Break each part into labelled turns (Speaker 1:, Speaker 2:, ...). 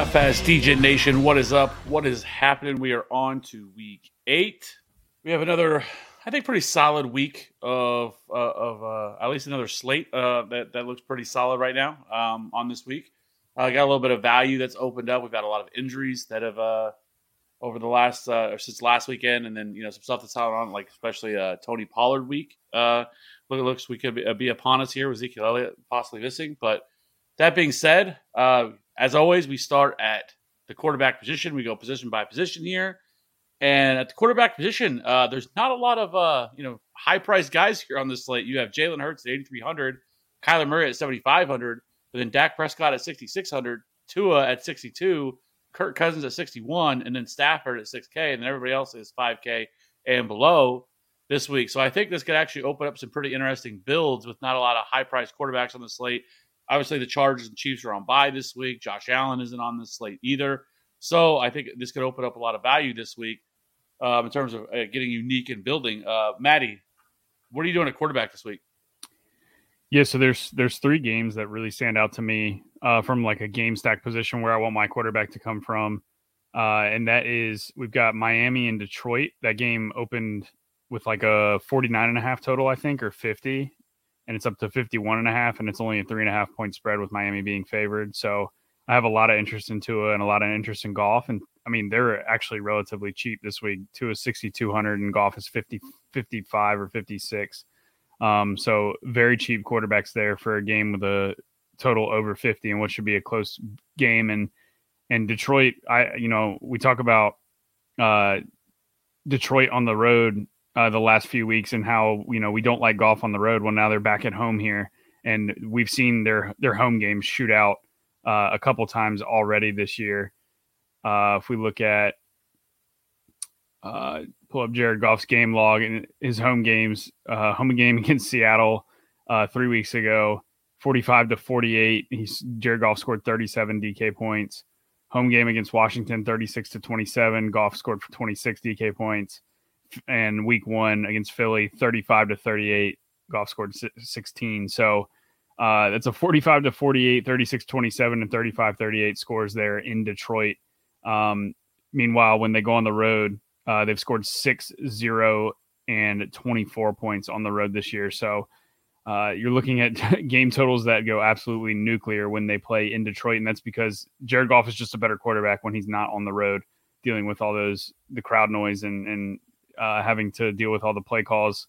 Speaker 1: DFS DJ Nation, what is up? What is happening? We are on to week eight. We have another, I think, pretty solid week of uh, of uh, at least another slate uh, that that looks pretty solid right now um, on this week. Uh, got a little bit of value that's opened up. We've got a lot of injuries that have uh, over the last uh, or since last weekend, and then you know some stuff that's out on like especially Tony Pollard week. Uh, look, it looks we could be, be upon us here with Ezekiel Elliott possibly missing, but that being said, uh, as always, we start at the quarterback position. We go position by position here. And at the quarterback position, uh, there's not a lot of uh, you know high priced guys here on this slate. You have Jalen Hurts at 8,300, Kyler Murray at 7,500, but then Dak Prescott at 6,600, Tua at 62, Kirk Cousins at 61, and then Stafford at 6K, and then everybody else is 5K and below this week. So I think this could actually open up some pretty interesting builds with not a lot of high priced quarterbacks on the slate. Obviously, the Chargers and Chiefs are on bye this week. Josh Allen isn't on this slate either. So I think this could open up a lot of value this week um, in terms of uh, getting unique and building. Uh, Maddie, what are you doing at quarterback this week?
Speaker 2: Yeah, so there's there's three games that really stand out to me uh, from like a game stack position where I want my quarterback to come from, uh, and that is we've got Miami and Detroit. That game opened with like a 49 and a half total, I think, or 50, and it's up to 51 and a half, and it's only a three and a half point spread with Miami being favored. So I have a lot of interest in Tua and a lot of interest in Goff, and I mean they're actually relatively cheap this week. Tua is 6200 and Goff is 50 55 or 56. Um, so very cheap quarterbacks there for a game with a total over 50 and what should be a close game. And and Detroit, I you know we talk about uh, Detroit on the road uh, the last few weeks and how you know we don't like Goff on the road. Well, now they're back at home here, and we've seen their their home games shoot out uh, a couple times already this year. Uh, if we look at uh, pull up Jared Goff's game log and his home games, uh, home game against Seattle uh, three weeks ago, 45 to 48. He's Jared Goff scored 37 DK points. Home game against Washington, 36 to 27. Goff scored for 26 DK points. And week one against Philly, 35 to 38. Goff scored 16. So uh, that's a 45 to 48, 36 27, and 35 38 scores there in Detroit. Um, meanwhile, when they go on the road, uh, they've scored 6 0 and 24 points on the road this year. So uh, you're looking at game totals that go absolutely nuclear when they play in Detroit. And that's because Jared Goff is just a better quarterback when he's not on the road dealing with all those, the crowd noise and, and uh, having to deal with all the play calls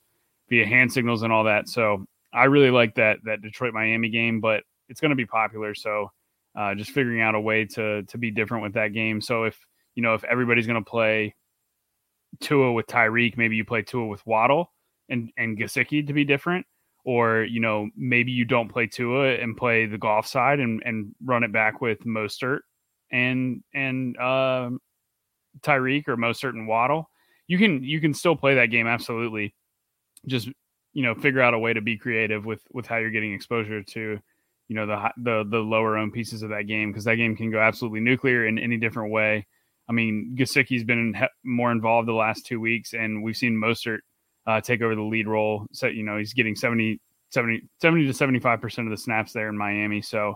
Speaker 2: via hand signals and all that. So I really like that, that Detroit Miami game, but it's going to be popular. So uh, just figuring out a way to, to be different with that game. So if, you know, if everybody's going to play Tua with Tyreek, maybe you play Tua with Waddle and and Gesicki to be different, or you know maybe you don't play Tua and play the Goff side and and run it back with Mostert and and uh, Tyreek or Mostert and Waddle. You can you can still play that game absolutely. Just you know figure out a way to be creative with with how you're getting exposure to you know the the the lower own pieces of that game because that game can go absolutely nuclear in any different way I mean, Gesicki's been more involved the last two weeks, and we've seen Mostert uh, take over the lead role. So, you know, he's getting 70, 70, 70 to 75% of the snaps there in Miami. So,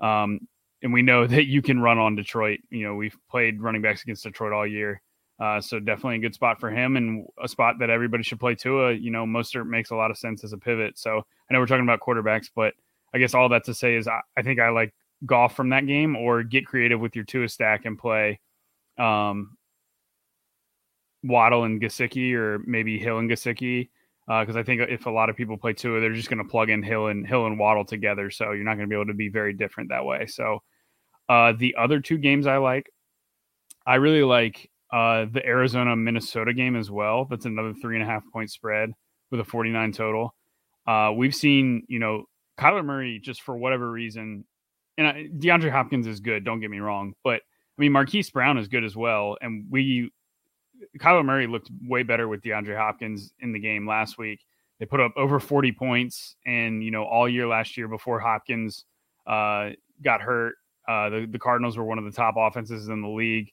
Speaker 2: um, and we know that you can run on Detroit. You know, we've played running backs against Detroit all year. Uh, so definitely a good spot for him and a spot that everybody should play to. You know, Mostert makes a lot of sense as a pivot. So I know we're talking about quarterbacks, but I guess all that to say is I, I think I like Goff from that game or get creative with your Tua stack and play um, Waddle and Gesicki, or maybe Hill and Gesicki, because I think if a lot of people play Tua, they're just going to plug in Hill and Hill and Waddle together. So you're not going to be able to be very different that way. So uh, the other two games I like, I really like uh, the Arizona Minnesota game as well. That's another three and a half point spread with a 49 total. Uh, we've seen, you know, Kyler Murray just for whatever reason, and I, DeAndre Hopkins is good. Don't get me wrong, but I mean Marquise Brown is good as well. And we, Kyler Murray looked way better with DeAndre Hopkins in the game last week. They put up over 40 points, and you know all year last year before Hopkins uh, got hurt, uh, the the Cardinals were one of the top offenses in the league.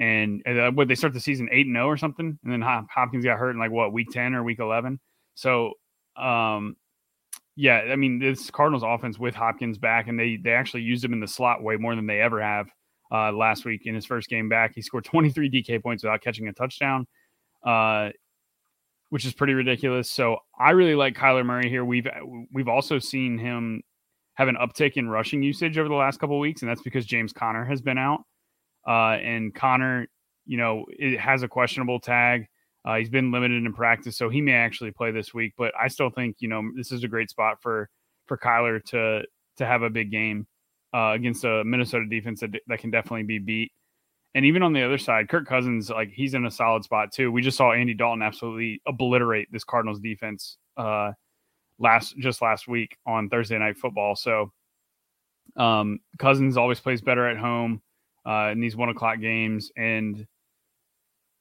Speaker 2: And uh, what they start the season eight and zero or something, and then Hopkins got hurt in like what week ten or week eleven. So um, yeah, I mean this Cardinals offense with Hopkins back, and they they actually used him in the slot way more than they ever have uh, last week in his first game back. He scored 23 DK points without catching a touchdown, uh, which is pretty ridiculous. So I really like Kyler Murray here. We've we've also seen him have an uptick in rushing usage over the last couple weeks, and that's because James Conner has been out. Uh, and Conner, you know, it has a questionable tag. Uh, he's been limited in practice, so he may actually play this week. But I still think you know this is a great spot for for Kyler to to have a big game uh, against a Minnesota defense that, that can definitely be beat. And even on the other side, Kirk Cousins, like he's in a solid spot too. We just saw Andy Dalton absolutely obliterate this Cardinals defense uh, last just last week on Thursday Night Football. So um, Cousins always plays better at home uh, in these one o'clock games, and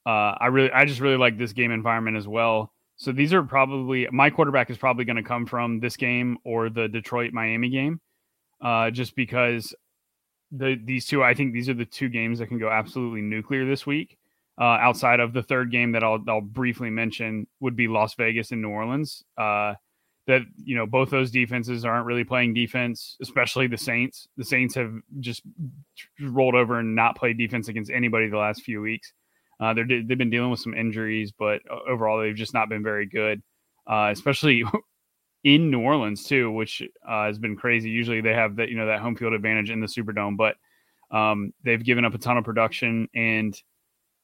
Speaker 2: uh, I really, I just really like this game environment as well. So these are probably my quarterback is probably going to come from this game or the Detroit Miami game, uh, just because the these two I think these are the two games that can go absolutely nuclear this week. Uh, outside of the third game that I'll I'll briefly mention would be Las Vegas and New Orleans. Uh, that you know both those defenses aren't really playing defense, especially the Saints. The Saints have just rolled over and not played defense against anybody the last few weeks. Uh, they're they've been dealing with some injuries, but overall they've just not been very good, uh, especially in New Orleans too, which uh, has been crazy. Usually they have that you know that home field advantage in the Superdome, but um, they've given up a ton of production, and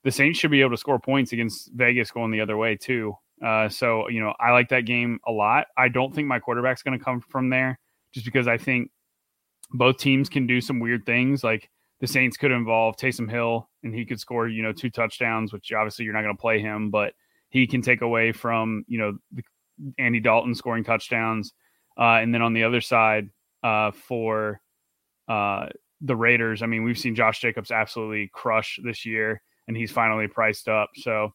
Speaker 2: the Saints should be able to score points against Vegas going the other way too. Uh, so you know I like that game a lot. I don't think my quarterback's going to come from there, just because I think both teams can do some weird things like the Saints could involve Taysom Hill and he could score, you know, two touchdowns, which obviously you're not going to play him, but he can take away from, you know, Andy Dalton scoring touchdowns. Uh, and then on the other side, uh, for uh, the Raiders, I mean, we've seen Josh Jacobs absolutely crush this year, and he's finally priced up. So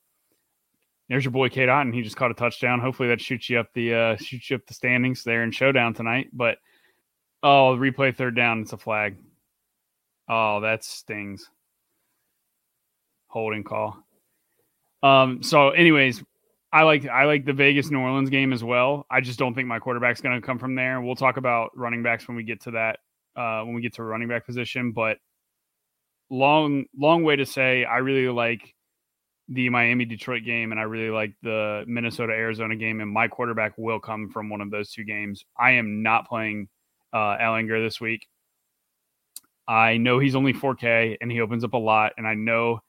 Speaker 2: there's your boy Cade Otton. He just caught a touchdown. Hopefully that shoots you up the uh, shoots you up the standings there in showdown tonight. But oh, replay third down. It's a flag. Oh, that stings. Holding call. Um, so anyways, I like I like the Vegas New Orleans game as well. I just don't think my quarterback's going to come from there. We'll talk about running backs when we get to that uh, when we get to running back position, but long long way to say I really like the Miami Detroit game and I really like the Minnesota Arizona game and my quarterback will come from one of those two games. I am not playing uh Ehlinger this week. I know he's only 4K and he opens up a lot, and I know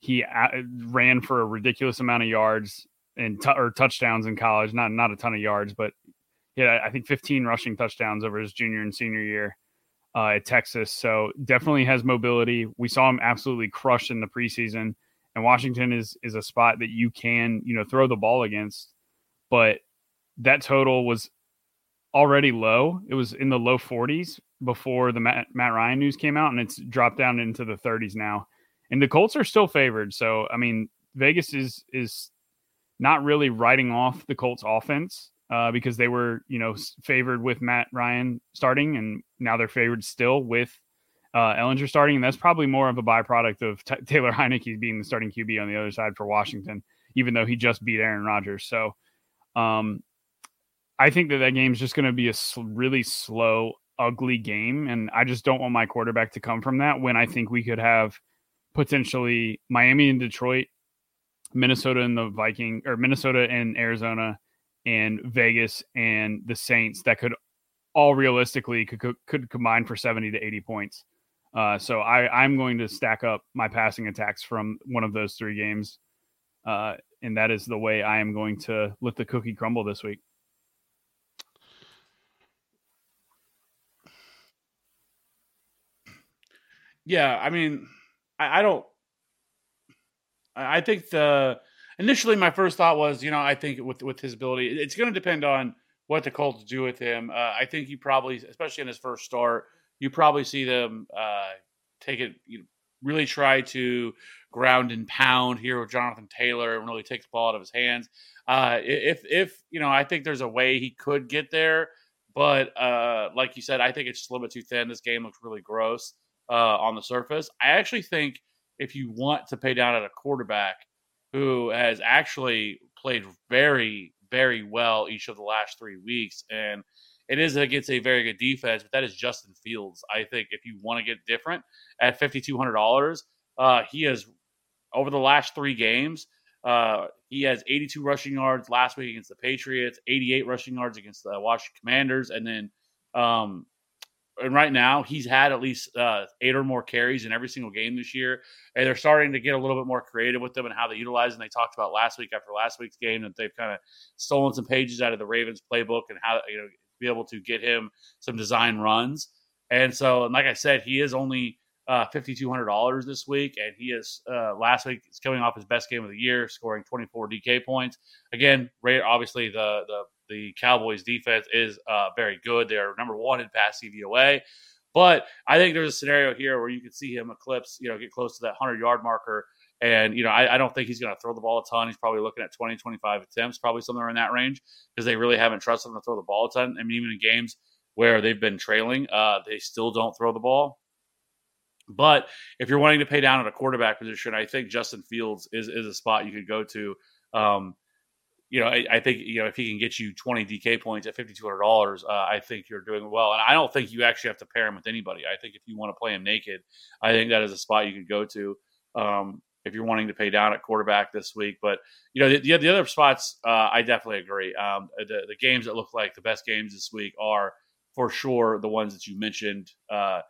Speaker 2: he a- ran for a ridiculous amount of yards and t- or touchdowns in college. Not not a ton of yards, but yeah, I think 15 rushing touchdowns over his junior and senior year uh, at Texas. So definitely has mobility. We saw him absolutely crush in the preseason, and Washington is is a spot that you can you know throw the ball against, but that total was already low. It was in the low 40s before the Matt, Matt Ryan news came out, and it's dropped down into the 30s now. And the Colts are still favored. So I mean, Vegas is is not really writing off the Colts offense uh, because they were you know favored with Matt Ryan starting, and now they're favored still with uh, Ehlinger starting, and that's probably more of a byproduct of t- Taylor Heinicke being the starting QB on the other side for Washington, even though he just beat Aaron Rodgers. So. Um, I think that that game is just going to be a sl- really slow, ugly game, and I just don't want my quarterback to come from that. When I think we could have potentially Miami and Detroit, Minnesota and the Viking, or Minnesota and Arizona, and Vegas and the Saints that could all realistically could could, could combine for seventy to eighty points. Uh, so I I'm going to stack up my passing attacks from one of those three games uh, and that is the way I am going to let the cookie crumble this week.
Speaker 1: Yeah, I mean, I, I don't. I think the initially my first thought was, you know, I think with with his ability, it's going to depend on what the Colts do with him. Uh, I think he probably, especially in his first start, you probably see them uh, take it, you know, really try to ground and pound here with Jonathan Taylor and really take the ball out of his hands. Uh, if if you know, I think there's a way he could get there, but uh, like you said, I think it's just a little bit too thin. This game looks really gross uh, on the surface. I actually think if you want to pay down at a quarterback who has actually played very very well each of the last three weeks, and it is against a very good defense, but that is Justin Fields. I think if you want to get different at fifty two hundred dollars, uh, he has over the last three games. Uh, he has 82 rushing yards last week against the Patriots, 88 rushing yards against the Washington Commanders, and then um, and right now he's had at least uh, eight or more carries in every single game this year. And they're starting to get a little bit more creative with them and how they utilize. And they talked about last week after last week's game that they've kind of stolen some pages out of the Ravens playbook and how you know be able to get him some design runs. And so, and like I said, he is only uh, fifty two hundred dollars this week, and he is uh, last week is coming off his best game of the year, scoring twenty four DK points. Again, obviously the the the Cowboys defense is uh, very good. They're number one in pass DVOA. But I think there's a scenario here where you could see him eclipse, you know, get close to that 100 yard marker. And, you know, I, I don't think he's going to throw the ball a ton. He's probably looking at 20, 25 attempts, probably somewhere in that range, because they really haven't trusted him to throw the ball a ton. I mean, even in games where they've been trailing, uh, they still don't throw the ball. But if you're wanting to pay down at a quarterback position, I think Justin Fields is, is a spot you could go to. Um, you know, I, I, think you know if he can get you 20 DK points at fifty two hundred dollars, uh, I think you're doing well. And I don't think you actually have to pair him with anybody. I think if you want to play him naked, I think that is a spot you could go to um, if you're wanting to pay down at quarterback this week. But you know, the, the, the other spots, uh, I definitely agree. Um, the, the games that look like the best games this week are for sure the ones that you mentioned. Uh,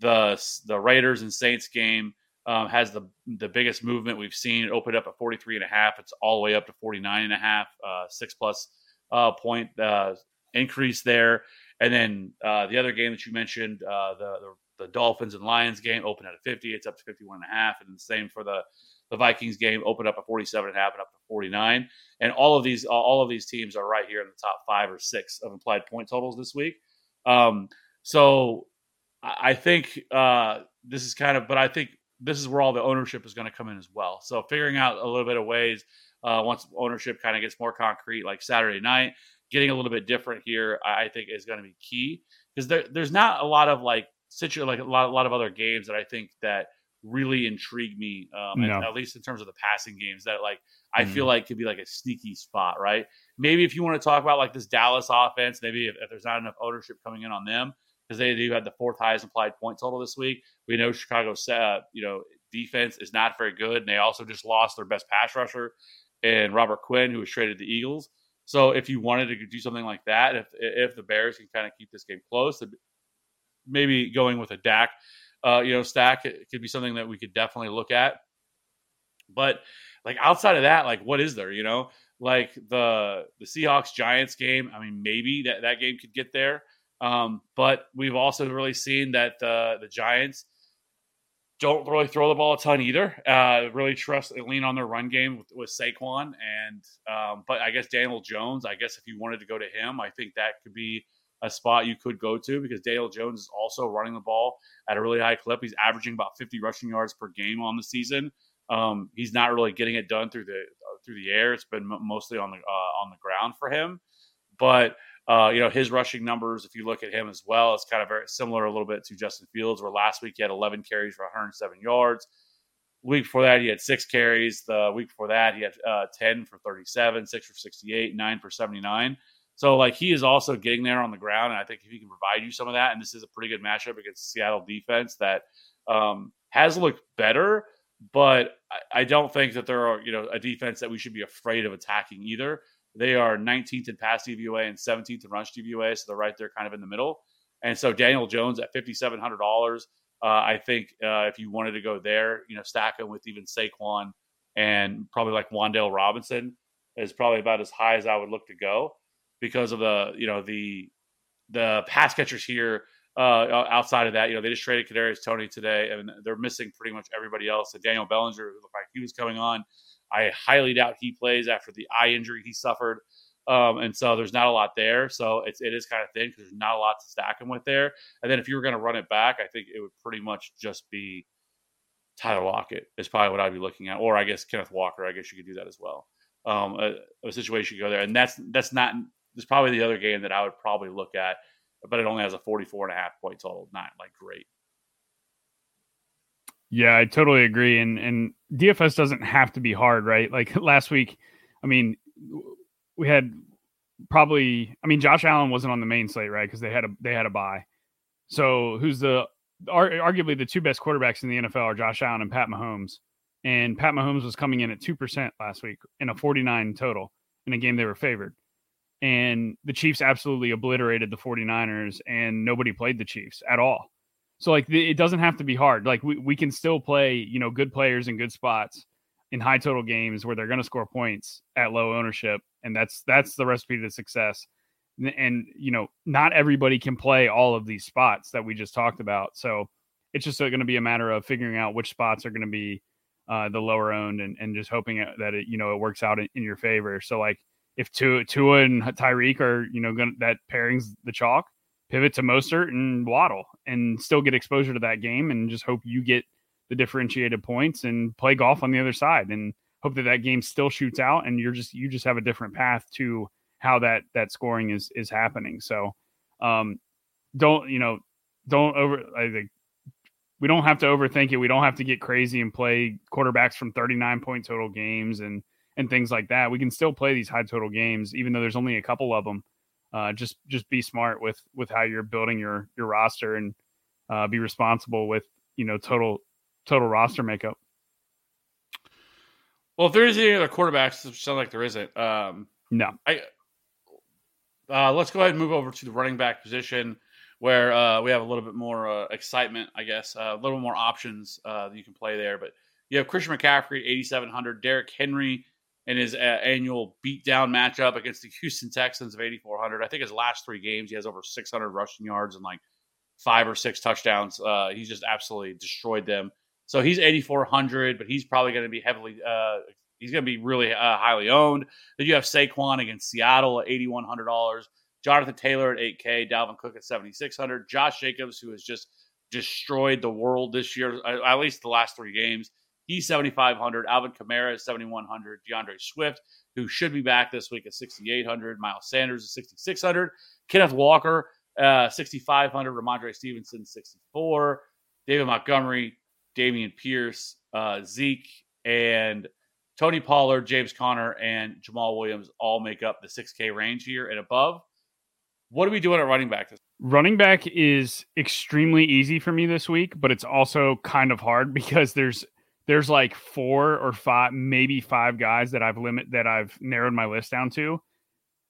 Speaker 1: the the Raiders and Saints game um, has the the biggest movement we've seen. It opened up at 43 and a half. It's all the way up to 49 and a half, uh, six plus uh, point uh, increase there. And then uh, the other game that you mentioned, the, the, the Dolphins and Lions game, opened at a 50. It's up to 51 and a half. And the same for the the Vikings game, opened up at 47 and a half and up to 49. And all of these all of these teams are right here in the top five or six of implied point totals this week. Um, so I think uh, this is kind of, but I think this is where all the ownership is going to come in as well. So figuring out a little bit of ways uh, once ownership kind of gets more concrete, like Saturday night, getting a little bit different here, I think is going to be key because there, there's not a lot of like situ like a lot, a lot of other games that I think that really intrigue me, um, no. at, at, least in terms of the passing games that like I mm feel like could be like a sneaky spot, right? Maybe if you want to talk about like this Dallas offense, maybe if, if there's not enough ownership coming in on them, because they do have the fourth highest implied point total this week. We know Chicago's uh, you know defense is not very good, and they also just lost their best pass rusher and Robert Quinn, who was traded to the Eagles. So if you wanted to do something like that, if if the Bears can kind of keep this game close, maybe going with a Dak, uh, you know, stack it could be something that we could definitely look at. But like outside of that, like what is there? You know, like the the Seahawks Giants game. I mean, maybe that that game could get there. Um, but we've also really seen that the the Giants don't really throw the ball a ton either. Uh, really trust and lean on their run game with, with Saquon and um, but I guess Daniel Jones. I guess if you wanted to go to him, I think that could be a spot you could go to because Daniel Jones is also running the ball at a really high clip. He's averaging about 50 rushing yards per game on the season. Um, he's not really getting it done through the uh, through the air. It's been mostly on the uh, on the ground for him, but uh, you know, his rushing numbers, if you look at him as well, it's kind of very similar a little bit to Justin Fields, where last week he had 11 carries for 107 yards. Week before that, he had six carries. The week before that, he had uh, 10 for 37, six for 68, nine for 79. So, like, he is also getting there on the ground. And I think if he can provide you some of that, and this is a pretty good matchup against Seattle defense that um, has looked better, but I, I don't think that there are, you know, a defense that we should be afraid of attacking either. They are 19th in pass DVOA and 17th in rush DVOA, so they're right there, kind of in the middle. And so Daniel Jones at $5,700. Uh, I think uh, if you wanted to go there, you know, stack him with even Saquon and probably like Wan'Dale Robinson is probably about as high as I would look to go because of the you know the the pass catchers here. Uh, outside of that, you know, they just traded Kadarius Toney today, and they're missing pretty much everybody else. And Daniel Bellinger, looked like he was coming on, I highly doubt he plays after the eye injury he suffered. Um, and so there's not a lot there. So it's it is kind of thin because there's not a lot to stack him with there. And then if you were going to run it back, I think it would pretty much just be Tyler Lockett is probably what I'd be looking at, or I guess Kenneth Walker. I guess you could do that as well. Um, a, a situation you go there, and that's that's not. There's probably the other game that I would probably look at, but it only has a 44 and a half point total. Not like great.
Speaker 2: Yeah, I totally agree. And and DFS doesn't have to be hard, right? Like last week, I mean, we had probably. I mean, Josh Allen wasn't on the main slate, right? Because they had a they had a bye. So who's the arguably the two best quarterbacks in the NFL are Josh Allen and Pat Mahomes. And Pat Mahomes was coming in at 2% last week in a 49 total in a game they were favored. And the Chiefs absolutely obliterated the 49ers and nobody played the Chiefs at all. So like it doesn't have to be hard. Like we, we can still play, you know, good players in good spots in high total games where they're going to score points at low ownership and that's that's the recipe to success and you know not everybody can play all of these spots that we just talked about so it's just going to be a matter of figuring out which spots are going to be uh, the lower owned and, and just hoping that it you know it works out in, in your favor so like if Tua, Tua and Tyreek are you know gonna, that pairings the chalk pivot to Mostert and Waddle and still get exposure to that game and just hope you get the differentiated points and play Goff on the other side and hope that that game still shoots out and you're just you just have a different path to how that that scoring is is happening. So um, don't you know don't over I think we don't have to overthink it. We don't have to get crazy and play quarterbacks from 39 point total games and and things like that. We can still play these high total games even though there's only a couple of them. Uh, just just be smart with with how you're building your your roster and uh, be responsible with you know total total roster makeup.
Speaker 1: Well, if there is any other quarterbacks, it sounds like there isn't. Um,
Speaker 2: no,
Speaker 1: I uh, let's go ahead and move over to the running back position where uh, we have a little bit more uh, excitement, I guess, uh, a little more options uh, that you can play there. But you have Christian McCaffrey, 8,700, Derrick Henry in his uh, annual beatdown matchup against the Houston Texans of 8,400. I think his last three games, he has over 600 rushing yards and like five or six touchdowns. he's just absolutely destroyed them. So he's 8,400, but he's probably going to be heavily He's going to be really uh, highly owned. Then you have Saquon against Seattle at $8,100. Jonathan Taylor at 8K. Dalvin Cook at 7,600. Josh Jacobs, who has just destroyed the world this year, at least the last three games. He's 7,500. Alvin Kamara is 7,100. D'Andre Swift, who should be back this week, at 6,800. Miles Sanders is 6,600. Kenneth Walker, uh, 6,500. Rhamondre Stevenson, 64. David Montgomery, Dameon Pierce, uh, Zeke, and Tony Pollard, James Conner, and Jamaal Williams all make up the 6K range here and above. What are we doing at running back?
Speaker 2: Running back is extremely easy for me this week, but it's also kind of hard because there's there's like four or five, maybe five guys that I've limit that I've narrowed my list down to.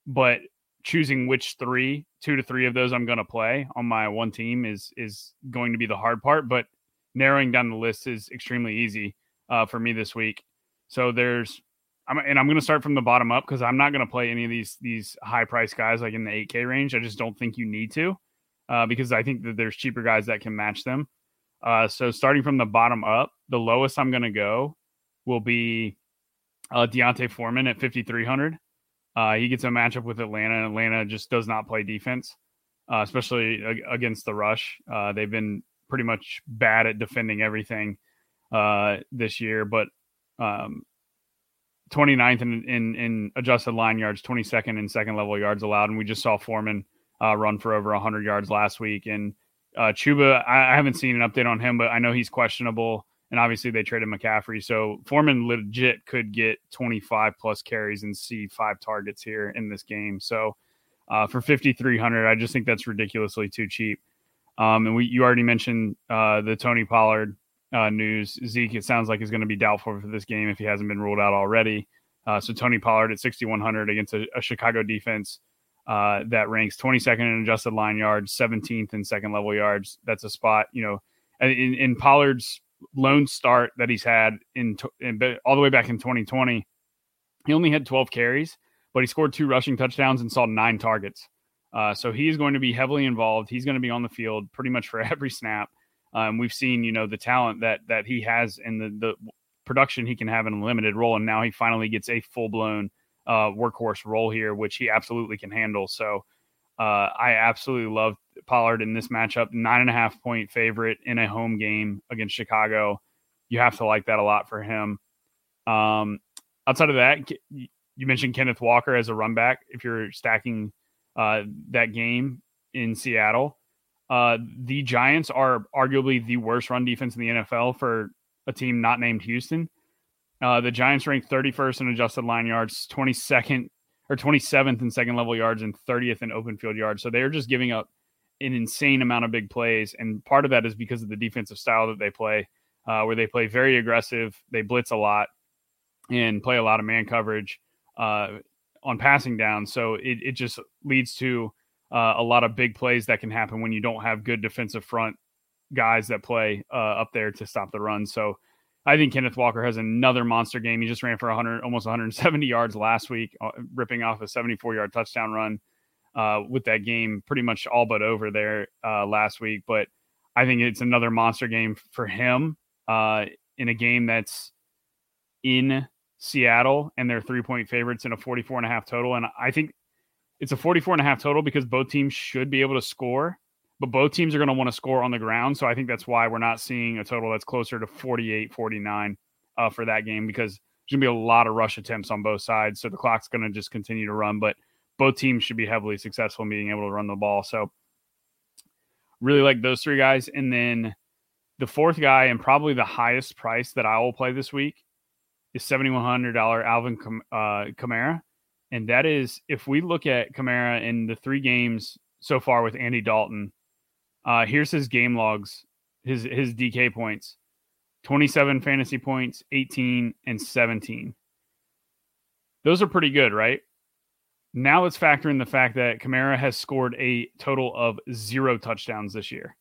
Speaker 2: But choosing which three, two to three of those I'm going to play on my one team is is going to be the hard part. But narrowing down the list is extremely easy uh, for me this week. So there's, I'm, and I'm going to start from the bottom up because I'm not going to play any of these these high price guys like in the 8K range. I just don't think you need to, uh, because I think that there's cheaper guys that can match them. Uh, so starting from the bottom up, the lowest I'm going to go will be uh, D'Onta Foreman at 5,300. Uh, he gets a matchup with Atlanta. Atlanta just does not play defense, uh, especially against the rush. Uh, they've been pretty much bad at defending everything uh, this year, but um, 29th in, in, in adjusted line yards, 22nd in second level yards allowed, and we just saw Foreman uh, run for over 100 yards last week. And uh, Chuba, I, I, haven't seen an update on him, but I know he's questionable. And obviously, they traded McCaffrey, so Foreman legit could get 25 plus carries and see five targets here in this game. So uh, for 5,300, I just think that's ridiculously too cheap. Um, and we, you already mentioned uh, the Tony Pollard uh, news. Zeke, it sounds like, is going to be doubtful for this game if he hasn't been ruled out already. Uh, so Tony Pollard at 6,100 against a, a Chicago defense uh, that ranks 22nd in adjusted line yards, 17th in second level yards. That's a spot, you know, in, in Pollard's lone start that he's had in, in all the way back in 2020, he only had 12 carries, but he scored two rushing touchdowns and saw nine targets. Uh, so he is going to be heavily involved. He's going to be on the field pretty much for every snap. Um, we've seen, you know, the talent that that he has and the the production he can have in a limited role, and now he finally gets a full blown uh, workhorse role here, which he absolutely can handle. So uh, I absolutely love Pollard in this matchup. Nine and a half point favorite in a home game against Chicago. You have to like that a lot for him. Um, outside of that, you mentioned Kenneth Walker as a run back. If you're stacking uh, that game in Seattle, uh, the Giants are arguably the worst run defense in the NFL for a team not named Houston. Uh, the Giants ranked 31st in adjusted line yards, 22nd or 27th in second level yards, and 30th in open field yards. So they're just giving up an insane amount of big plays. And part of that is because of the defensive style that they play, uh, where they play very aggressive, they blitz a lot, and play a lot of man coverage uh, on passing down. So it, it just leads to uh, a lot of big plays that can happen when you don't have good defensive front guys that play uh, up there to stop the run. So I think Kenneth Walker has another monster game. He just ran for 100, almost 170 yards last week, uh, ripping off a 74 yard touchdown run uh, with that game pretty much all but over there uh, last week. But I think it's another monster game for him uh, in a game that's in Seattle and they're three point favorites in a 44 and a half total. And I think it's a 44 and a half total because both teams should be able to score, but both teams are going to want to score on the ground. So I think that's why we're not seeing a total that's closer to 48, 49 uh, for that game because there's going to be a lot of rush attempts on both sides. So the clock's going to just continue to run, but both teams should be heavily successful in being able to run the ball. So really like those three guys. And then the fourth guy and probably the highest price that I will play this week is $7,100 Alvin uh, Kamara. And that is if we look at Kamara in the three games so far with Andy Dalton, uh, here's his game logs, his his DK points. 27 fantasy points, 18 and 17. Those are pretty good, right? Now let's factor in the fact that Kamara has scored a total of zero touchdowns this year.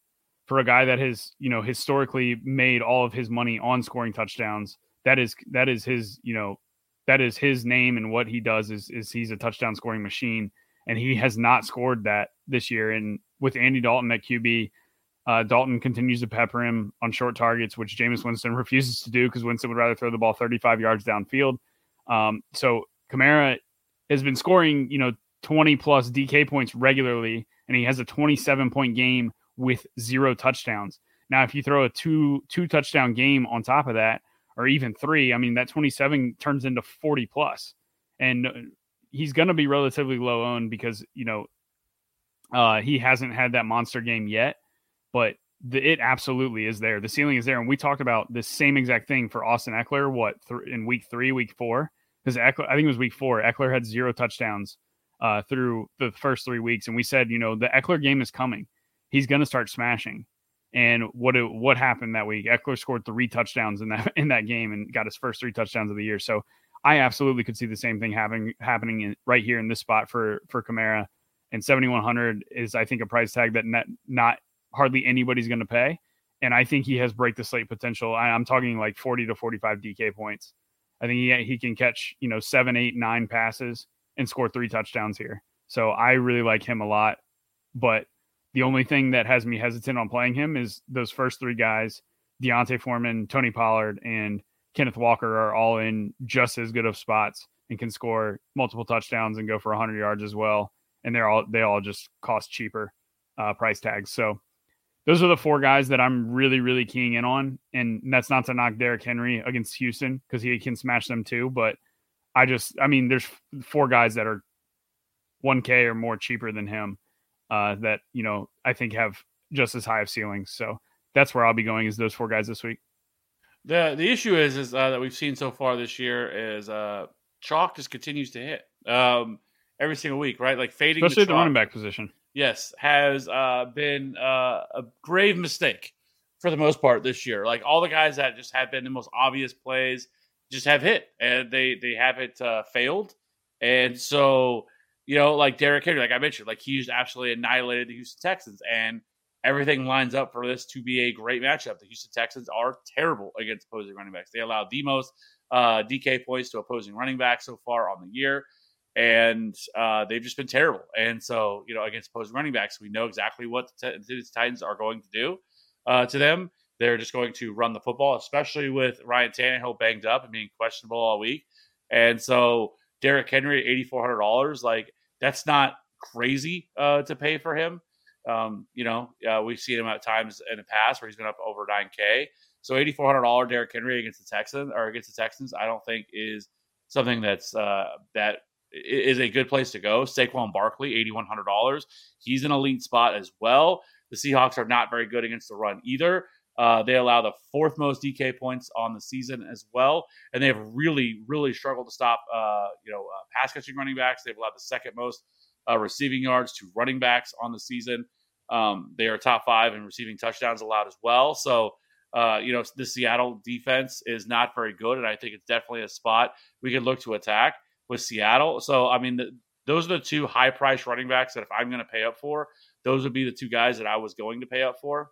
Speaker 2: For a guy that has, you know, historically made all of his money on scoring touchdowns, that is that is his, you know, that is his name and what he does is is he's a touchdown scoring machine and he has not scored that this year and with Andy Dalton at QB uh, Dalton continues to pepper him on short targets, which Jameis Winston refuses to do because Winston would rather throw the ball 35 yards downfield. Um, so Kamara has been scoring, you know, 20 plus DK points regularly, and he has a 27 point game with zero touchdowns. Now, if you throw a two two touchdown game on top of that, or even three, I mean, that 27 turns into 40. And uh, he's going to be relatively low owned because, you know, uh, he hasn't had that monster game yet, but the, it absolutely is there. The ceiling is there. And we talked about the same exact thing for Austin Ekeler. what, th- in week three, week four? Because I think it was week four. Ekeler had zero touchdowns uh, through the first three weeks. And we said, you know, the Ekeler game is coming. He's going to start smashing. And what it, what happened that week? Ekeler scored three touchdowns in that in that game and got his first three touchdowns of the year. So I absolutely could see the same thing happening happening in, right here in this spot for for Kamara. And 7100 is I think a price tag that not, not hardly anybody's going to pay. And I think he has break the slate potential. I, I'm talking like 40 to 45 DK points. I think he he can catch you know seven, eight, nine passes and score three touchdowns here. So I really like him a lot. But the only thing that has me hesitant on playing him is those first three guys, D'Onta Foreman, Tony Pollard, and Kenneth Walker are all in just as good of spots and can score multiple touchdowns and go for 100 yards as well. And they're all they all just cost cheaper uh, price tags. So those are the four guys that I'm really really keying in on. And that's not to knock Derrick Henry against Houston because he can smash them too. But I just I mean there's four guys that are 1K or more cheaper than him uh, that you know I think have just as high of ceilings. So that's where I'll be going is those four guys this week.
Speaker 1: The the issue is is uh, that we've seen so far this year is uh, chalk just continues to hit um, every single week, right? Like fading,
Speaker 2: especially
Speaker 1: the,
Speaker 2: the running back position.
Speaker 1: Yes, has uh, been uh, a grave mistake for the most part this year. Like all the guys that just have been the most obvious plays just have hit and they they haven't uh, failed, and so you know, like Derrick Henry, like I mentioned, like he just absolutely annihilated the Houston Texans. And everything lines up for this to be a great matchup. The Houston Texans are terrible against opposing running backs. They allow the most uh, DK points to opposing running backs so far on the year, and uh, they've just been terrible. And so, you know, against opposing running backs, we know exactly what the, Titans are going to do uh, to them. They're just going to run the football, especially with Ryan Tannehill banged up and being questionable all week. And so, Derrick Henry eighty four hundred dollars, like that's not crazy uh, to pay for him. Um, you know, uh, we've seen him at times in the past where he's been up over 9K. So $8,400 Derrick Henry against the Texans or against the Texans, I don't think is something that's uh, that is a good place to go. Saquon Barkley, $8,100. He's an elite spot as well. The Seahawks are not very good against the run either. Uh, they allow the fourth most DK points on the season as well, and they have really, really struggled to stop, uh, you know, uh, pass catching running backs. They've allowed the second most uh, receiving yards to running backs on the season. Um, they are top five in receiving touchdowns allowed as well. So, uh, you know, the Seattle defense is not very good, and I think it's definitely a spot we could look to attack with Seattle. So, I mean, the, those are the two high price running backs that if I'm going to pay up for, those would be the two guys that I was going to pay up for.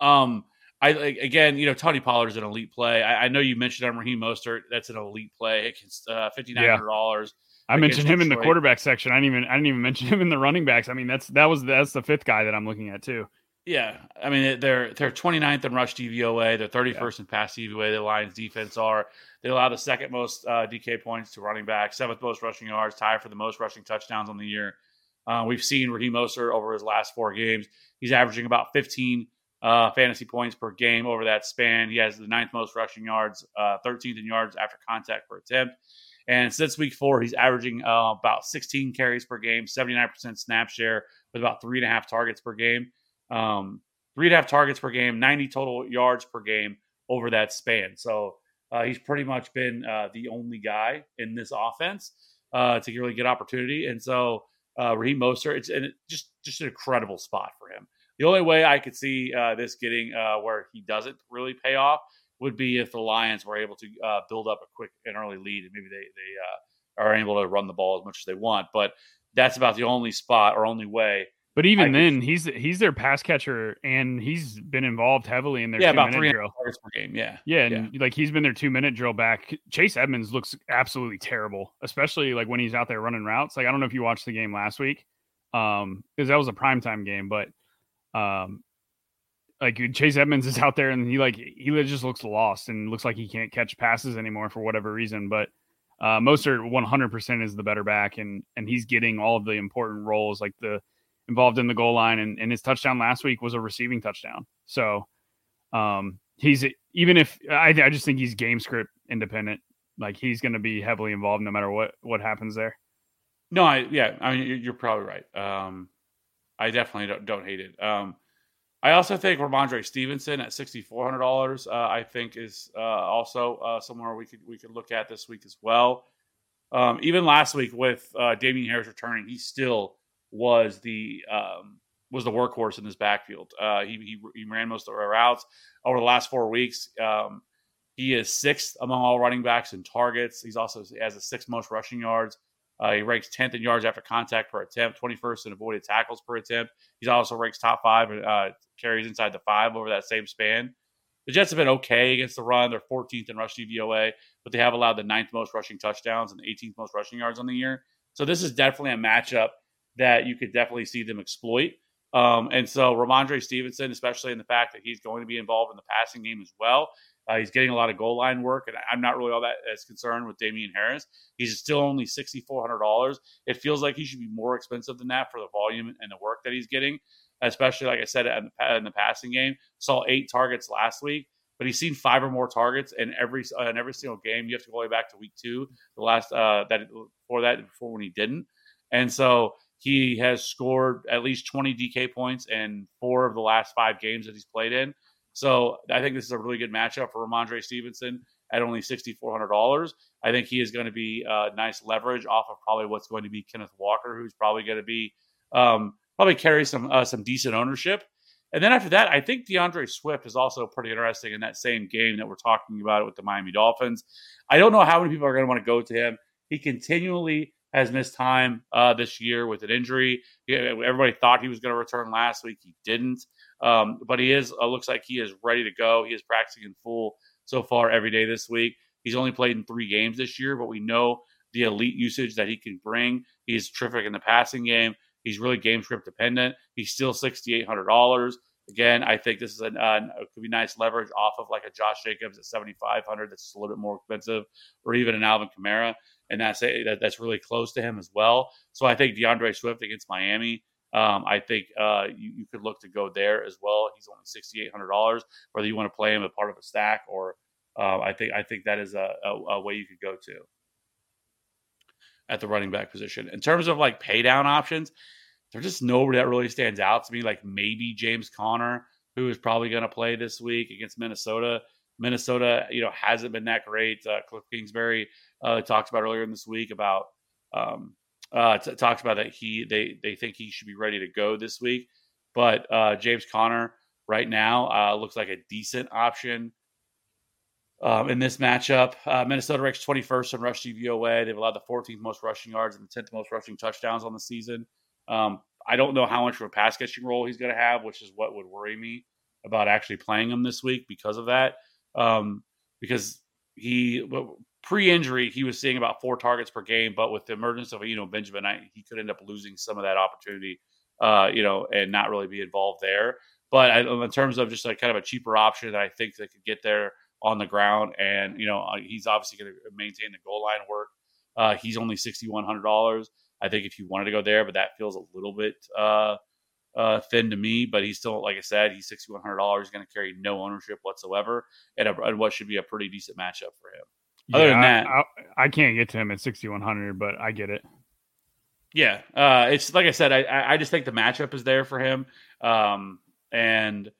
Speaker 1: Um, I again, you know, Tony Pollard's an elite play. I, I know you mentioned on Raheem Mostert. That's an elite play. It's uh, fifty nine hundred dollars.
Speaker 2: Yeah. I mentioned him Detroit. in the quarterback section. I didn't even I didn't even mention him in the running backs. I mean, that's that was that's the fifth guy that I'm looking at too.
Speaker 1: Yeah, I mean they're they're 29th in rush DVOA, they're 31st yeah. in pass DVOA. The Lions defense are they allow the second most uh, DK points to running back, seventh most rushing yards, tied for the most rushing touchdowns on the year. Uh, we've seen Raheem Mostert over his last four games. He's averaging about 15 uh, fantasy points per game over that span. He has the ninth most rushing yards, 13th uh, in yards after contact per attempt. And since week four, he's averaging uh, about 16 carries per game, 79% snap share with about three and a half targets per game. Um, three and a half targets per game, 90 total yards per game over that span. So uh, he's pretty much been uh, the only guy in this offense uh, to get really get opportunity. And so uh, Raheem Mostert, it's just just an incredible spot for him. The only way I could see uh, this getting uh, where he doesn't really pay off would be if the Lions were able to uh, build up a quick and early lead, and maybe they they are able to run the ball as much as they want. But that's about the only spot or only way.
Speaker 2: But even I then, could, he's he's their pass catcher, and he's been involved heavily in their
Speaker 1: yeah about three drill. per game. Yeah,
Speaker 2: yeah, and yeah. like he's been their two minute drill back. Chase Edmonds looks absolutely terrible, especially like when he's out there running routes. Like I don't know if you watched the game last week, um, because that was a primetime game, but um, like Chase Edmonds is out there and he like he just looks lost and looks like he can't catch passes anymore for whatever reason. But uh, Mostert 100% is the better back and and he's getting all of the important roles like the involved in the goal line and, and his touchdown last week was a receiving touchdown. So um, he's even if I, I just think he's game script independent. Like he's going to be heavily involved no matter what what happens there.
Speaker 1: No, I yeah, I mean you're probably right. Um, I definitely don't, don't hate it. Um, I also think Rhamondre Stevenson at sixty four hundred dollars. Uh, I think is uh, also uh, somewhere we could we could look at this week as well. Um, even last week with uh, Damien Harris returning, he still was the um, was the workhorse in this backfield. Uh, he, he, he ran most of our routes over the last four weeks. Um, he is sixth among all running backs in targets. He's also has the sixth most rushing yards. Uh, he ranks 10th in yards after contact per attempt, 21st in avoided tackles per attempt. He's also ranks top five uh, carries inside the five over that same span. The Jets have been okay against the run. They're 14th in rush DVOA, but they have allowed the ninth most rushing touchdowns and the 18th most rushing yards on the year. So this is definitely a matchup that you could definitely see them exploit. Um, and so Rhamondre Stevenson, especially in the fact that he's going to be involved in the passing game as well, uh, he's getting a lot of goal line work, and I'm not really all that as concerned with Damien Harris. He's still only sixty four hundred dollars. It feels like he should be more expensive than that for the volume and the work that he's getting, especially like I said in the, in the passing game. Saw eight targets last week, but he's seen five or more targets in every in every single game. You have to go way back to week two, the last uh, that before that before when he didn't, and so he has scored at least 20 DK points in four of the last five games that he's played in. So I think this is a really good matchup for Rhamondre Stevenson at only $6,400. I think he is going to be a nice leverage off of probably what's going to be Kenneth Walker, who's probably going to be um, probably carry some uh, some decent ownership. And then after that, I think D'Andre Swift is also pretty interesting in that same game that we're talking about with the Miami Dolphins. I don't know how many people are going to want to go to him. He continually has missed time uh, this year with an injury. Everybody thought he was going to return last week. He didn't, um, but he is. Uh, looks like he is ready to go. He is practicing in full so far every day this week. He's only played in three games this year, but we know the elite usage that he can bring. He's terrific in the passing game. He's really game script dependent. He's still sixty eight hundred dollars. Again, I think this is a uh, could be nice leverage off of like a Josh Jacobs at seventy five hundred. That's a little bit more expensive, or even an Alvin Kamara, and that's that, that's really close to him as well. So I think D'Andre Swift against Miami. Um, I think uh, you, you could look to go there as well. He's only sixty eight hundred dollars. Whether you want to play him as part of a stack or uh, I think I think that is a, a, a way you could go to at the running back position. In terms of like pay down options, there's just nobody that really stands out to me. Like maybe James Conner, who is probably going to play this week against Minnesota. Minnesota, you know, hasn't been that great. Uh, Cliff Kingsbury uh, talked about earlier in this week about um, uh, t- talks about that he they they think he should be ready to go this week. But uh, James Conner right now uh, looks like a decent option um, in this matchup. Uh, Minnesota ranks 21st in rush DVOA. They've allowed the 14th most rushing yards and the 10th most rushing touchdowns on the season. Um, I don't know how much of a pass catching role he's going to have, which is what would worry me about actually playing him this week because of that. Um, because he pre-injury he was seeing about four targets per game, but with the emergence of you know Benjamin, I, he could end up losing some of that opportunity, uh, you know, and not really be involved there. But I, in terms of just like kind of a cheaper option that I think that could get there on the ground, and you know uh, he's obviously going to maintain the goal line work. Uh, he's only sixty one hundred dollars. I think if you wanted to go there, but that feels a little bit uh, uh, thin to me. But he's still, like I said, he's sixty one hundred dollars. Going to carry no ownership whatsoever, and, what should be a pretty decent matchup for him.
Speaker 2: Yeah, Other than that, I, I, I can't get to him at sixty one hundred, but I get it.
Speaker 1: Yeah, uh, it's like I said. I I just think the matchup is there for him, um, and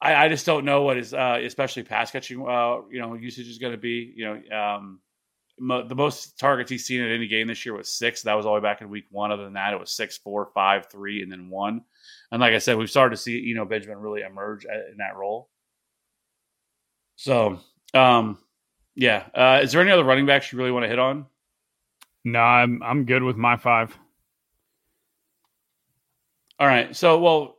Speaker 1: I, I just don't know what his, uh, especially pass catching, uh, you know, usage is going to be. You know, um, mo- the most targets he's seen in any game this year was six. That was all the way back in week one. Other than that, it was six, four, five, three, and then one. And like I said, we've started to see, you know, Benjamin really emerge in that role. So, um, yeah. Uh, is there any other running backs you really want to hit on?
Speaker 2: No, I'm I'm good with my five.
Speaker 1: All right. So, well,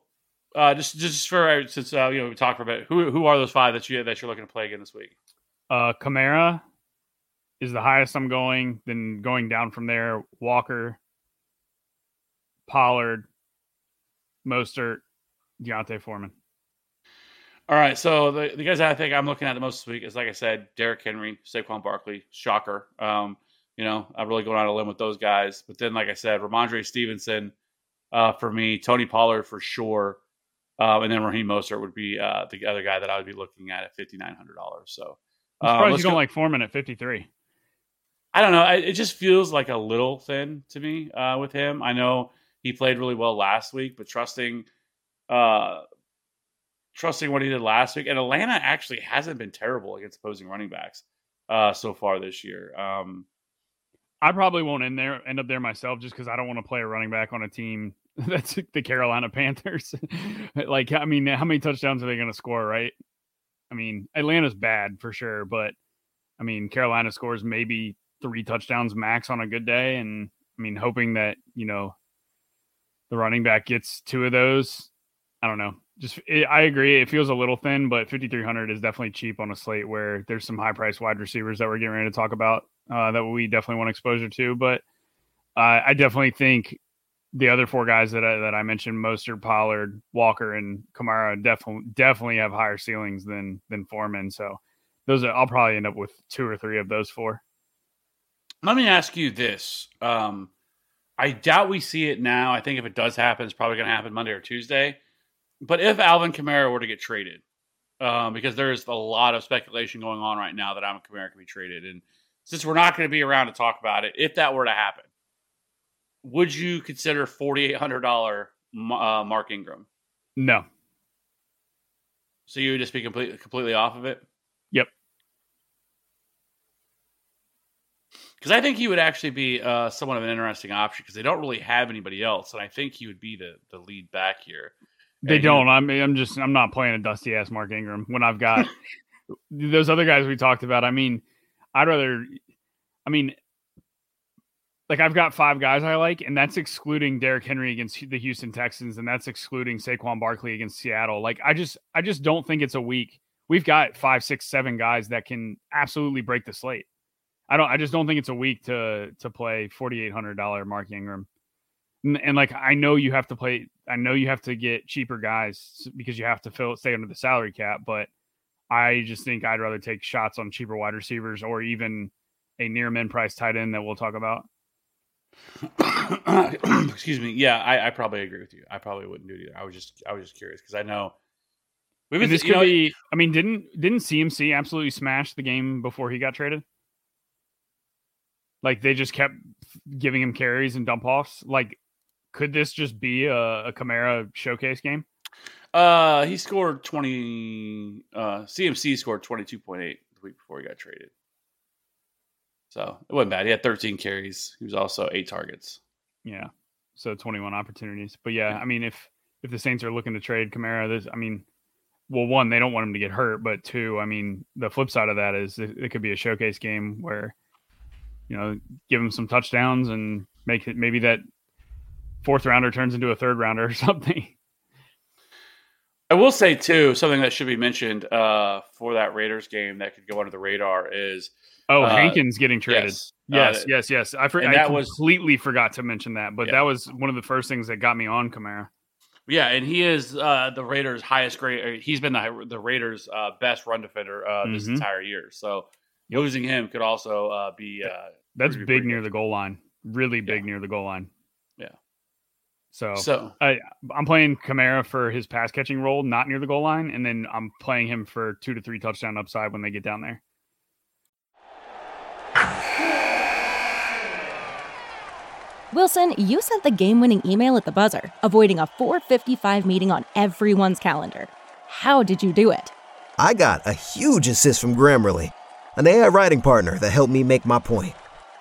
Speaker 1: uh, just just for since uh, you know we talked for a bit, who who are those five that you that you're looking to play again this week?
Speaker 2: Uh, Kamara is the highest I'm going. Then going down from there, Walker, Pollard, Mostert, D'Onta Foreman.
Speaker 1: All right, so the, the guys I think I'm looking at the most this week is like I said, Derrick Henry, Saquon Barkley, shocker. Um, you know, I'm really going out on a limb with those guys. But then, like I said, Rhamondre Stevenson uh, for me, Tony Pollard for sure. Um, and then Raheem Mostert would be uh, the other guy that I would be looking at at fifty nine hundred dollars. So
Speaker 2: I'm surprised uh, you don't go. like Foreman at fifty three.
Speaker 1: I don't know. I, it just feels like a little thin to me uh, with him. I know he played really well last week, but trusting, uh, trusting what he did last week, and Atlanta actually hasn't been terrible against opposing running backs uh, so far this year. Um,
Speaker 2: I probably won't end there end up there myself just because I don't want to play a running back on a team that's the Carolina Panthers. like, I mean, how many touchdowns are they going to score, right? I mean, Atlanta's bad for sure, but I mean, Carolina scores maybe three touchdowns max on a good day. And I mean, hoping that, you know, the running back gets two of those. I don't know. Just, it, I agree. It feels a little thin, but 5,300 is definitely cheap on a slate where there's some high price wide receivers that we're getting ready to talk about uh, that we definitely want exposure to. But uh, I definitely think the other four guys that I, that I mentioned, Mostert, Pollard, Walker, and Kamara, definitely definitely have higher ceilings than than Foreman. So those are, I'll probably end up with two or three of those four.
Speaker 1: Let me ask you this: um, I doubt we see it now. I think if it does happen, it's probably going to happen Monday or Tuesday. But if Alvin Kamara were to get traded, um, because there's a lot of speculation going on right now that Alvin Kamara can be traded, and since we're not going to be around to talk about it, if that were to happen, would you consider forty eight hundred dollar uh, Mark Ingram?
Speaker 2: No.
Speaker 1: So you would just be completely completely off of it.
Speaker 2: Yep.
Speaker 1: Because I think he would actually be uh, somewhat of an interesting option because they don't really have anybody else, and I think he would be the the lead back here.
Speaker 2: They and don't. I'm I'm just I'm not playing a dusty ass Mark Ingram when I've got those other guys we talked about. I mean, I'd rather. I mean, like I've got five guys I like, and that's excluding Derrick Henry against the Houston Texans, and that's excluding Saquon Barkley against Seattle. Like I just I just don't think it's a week. We've got five, six, seven guys that can absolutely break the slate. I don't I just don't think it's a week to to play forty eight hundred dollar Mark Ingram. And, and like I know you have to play I know you have to get cheaper guys because you have to fill stay under the salary cap, but I just think I'd rather take shots on cheaper wide receivers or even a near min price tight end that we'll talk about.
Speaker 1: Excuse me. Yeah, I, I probably agree with you. I probably wouldn't do it either. I was just I was just curious because I know we've
Speaker 2: And
Speaker 1: been
Speaker 2: this could
Speaker 1: know,
Speaker 2: be. I mean, didn't didn't CMC absolutely smash the game before he got traded? Like they just kept giving him carries and dump offs. Like, could this just be a, a Kamara showcase game?
Speaker 1: Uh, he scored twenty. Uh, CMC scored twenty two point eight the week before he got traded. So it wasn't bad. He had thirteen carries. He was also eight targets.
Speaker 2: Yeah, so twenty one opportunities. But yeah, I mean, if if the Saints are looking to trade Kamara, this, I mean, well, one, they don't want him to get hurt, but two, I mean, the flip side of that is it, it could be a showcase game where, you know, give him some touchdowns and make it maybe that fourth rounder turns into a third rounder or something.
Speaker 1: I will say too something that should be mentioned uh, for that Raiders game that could go under the radar is
Speaker 2: Oh,
Speaker 1: Uh,
Speaker 2: Hankins getting traded.
Speaker 1: yes,
Speaker 2: Yes,
Speaker 1: uh,
Speaker 2: yes, yes. I, for, I
Speaker 1: that was-
Speaker 2: completely forgot to mention that, but
Speaker 1: Yeah.
Speaker 2: that was one of the first things that got me on Kamara.
Speaker 1: Yeah, and he is uh, the Raiders' highest grade. He's been the the Raiders' uh, best run defender uh, this
Speaker 2: Mhm.
Speaker 1: entire year. So losing him could also uh, be. Uh,
Speaker 2: That's big near
Speaker 1: good.
Speaker 2: the goal line. Really big near the goal line.
Speaker 1: Yeah.
Speaker 2: So,
Speaker 1: So
Speaker 2: I'm playing Kamara for his pass catching role, not near the goal line, and then I'm playing him for two to three touchdown upside when they get down there.
Speaker 3: Wilson, you sent the game winning email at the buzzer, avoiding a 455 meeting on everyone's calendar. How did you do it?
Speaker 4: I got a huge assist from Grammarly, an AI writing partner that helped me make my point.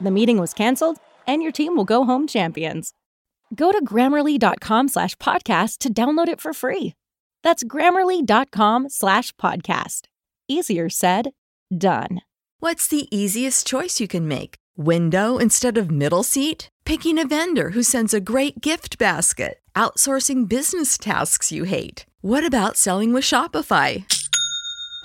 Speaker 3: The meeting was canceled, and your team will go home champions. Go to grammarly.com slash podcast to download it for free. That's grammarly.com slash podcast. Easier said, done.
Speaker 5: What's the easiest choice you can make? Window instead of middle seat? Picking a vendor who sends a great gift basket? Outsourcing business tasks you hate? What about selling with Shopify?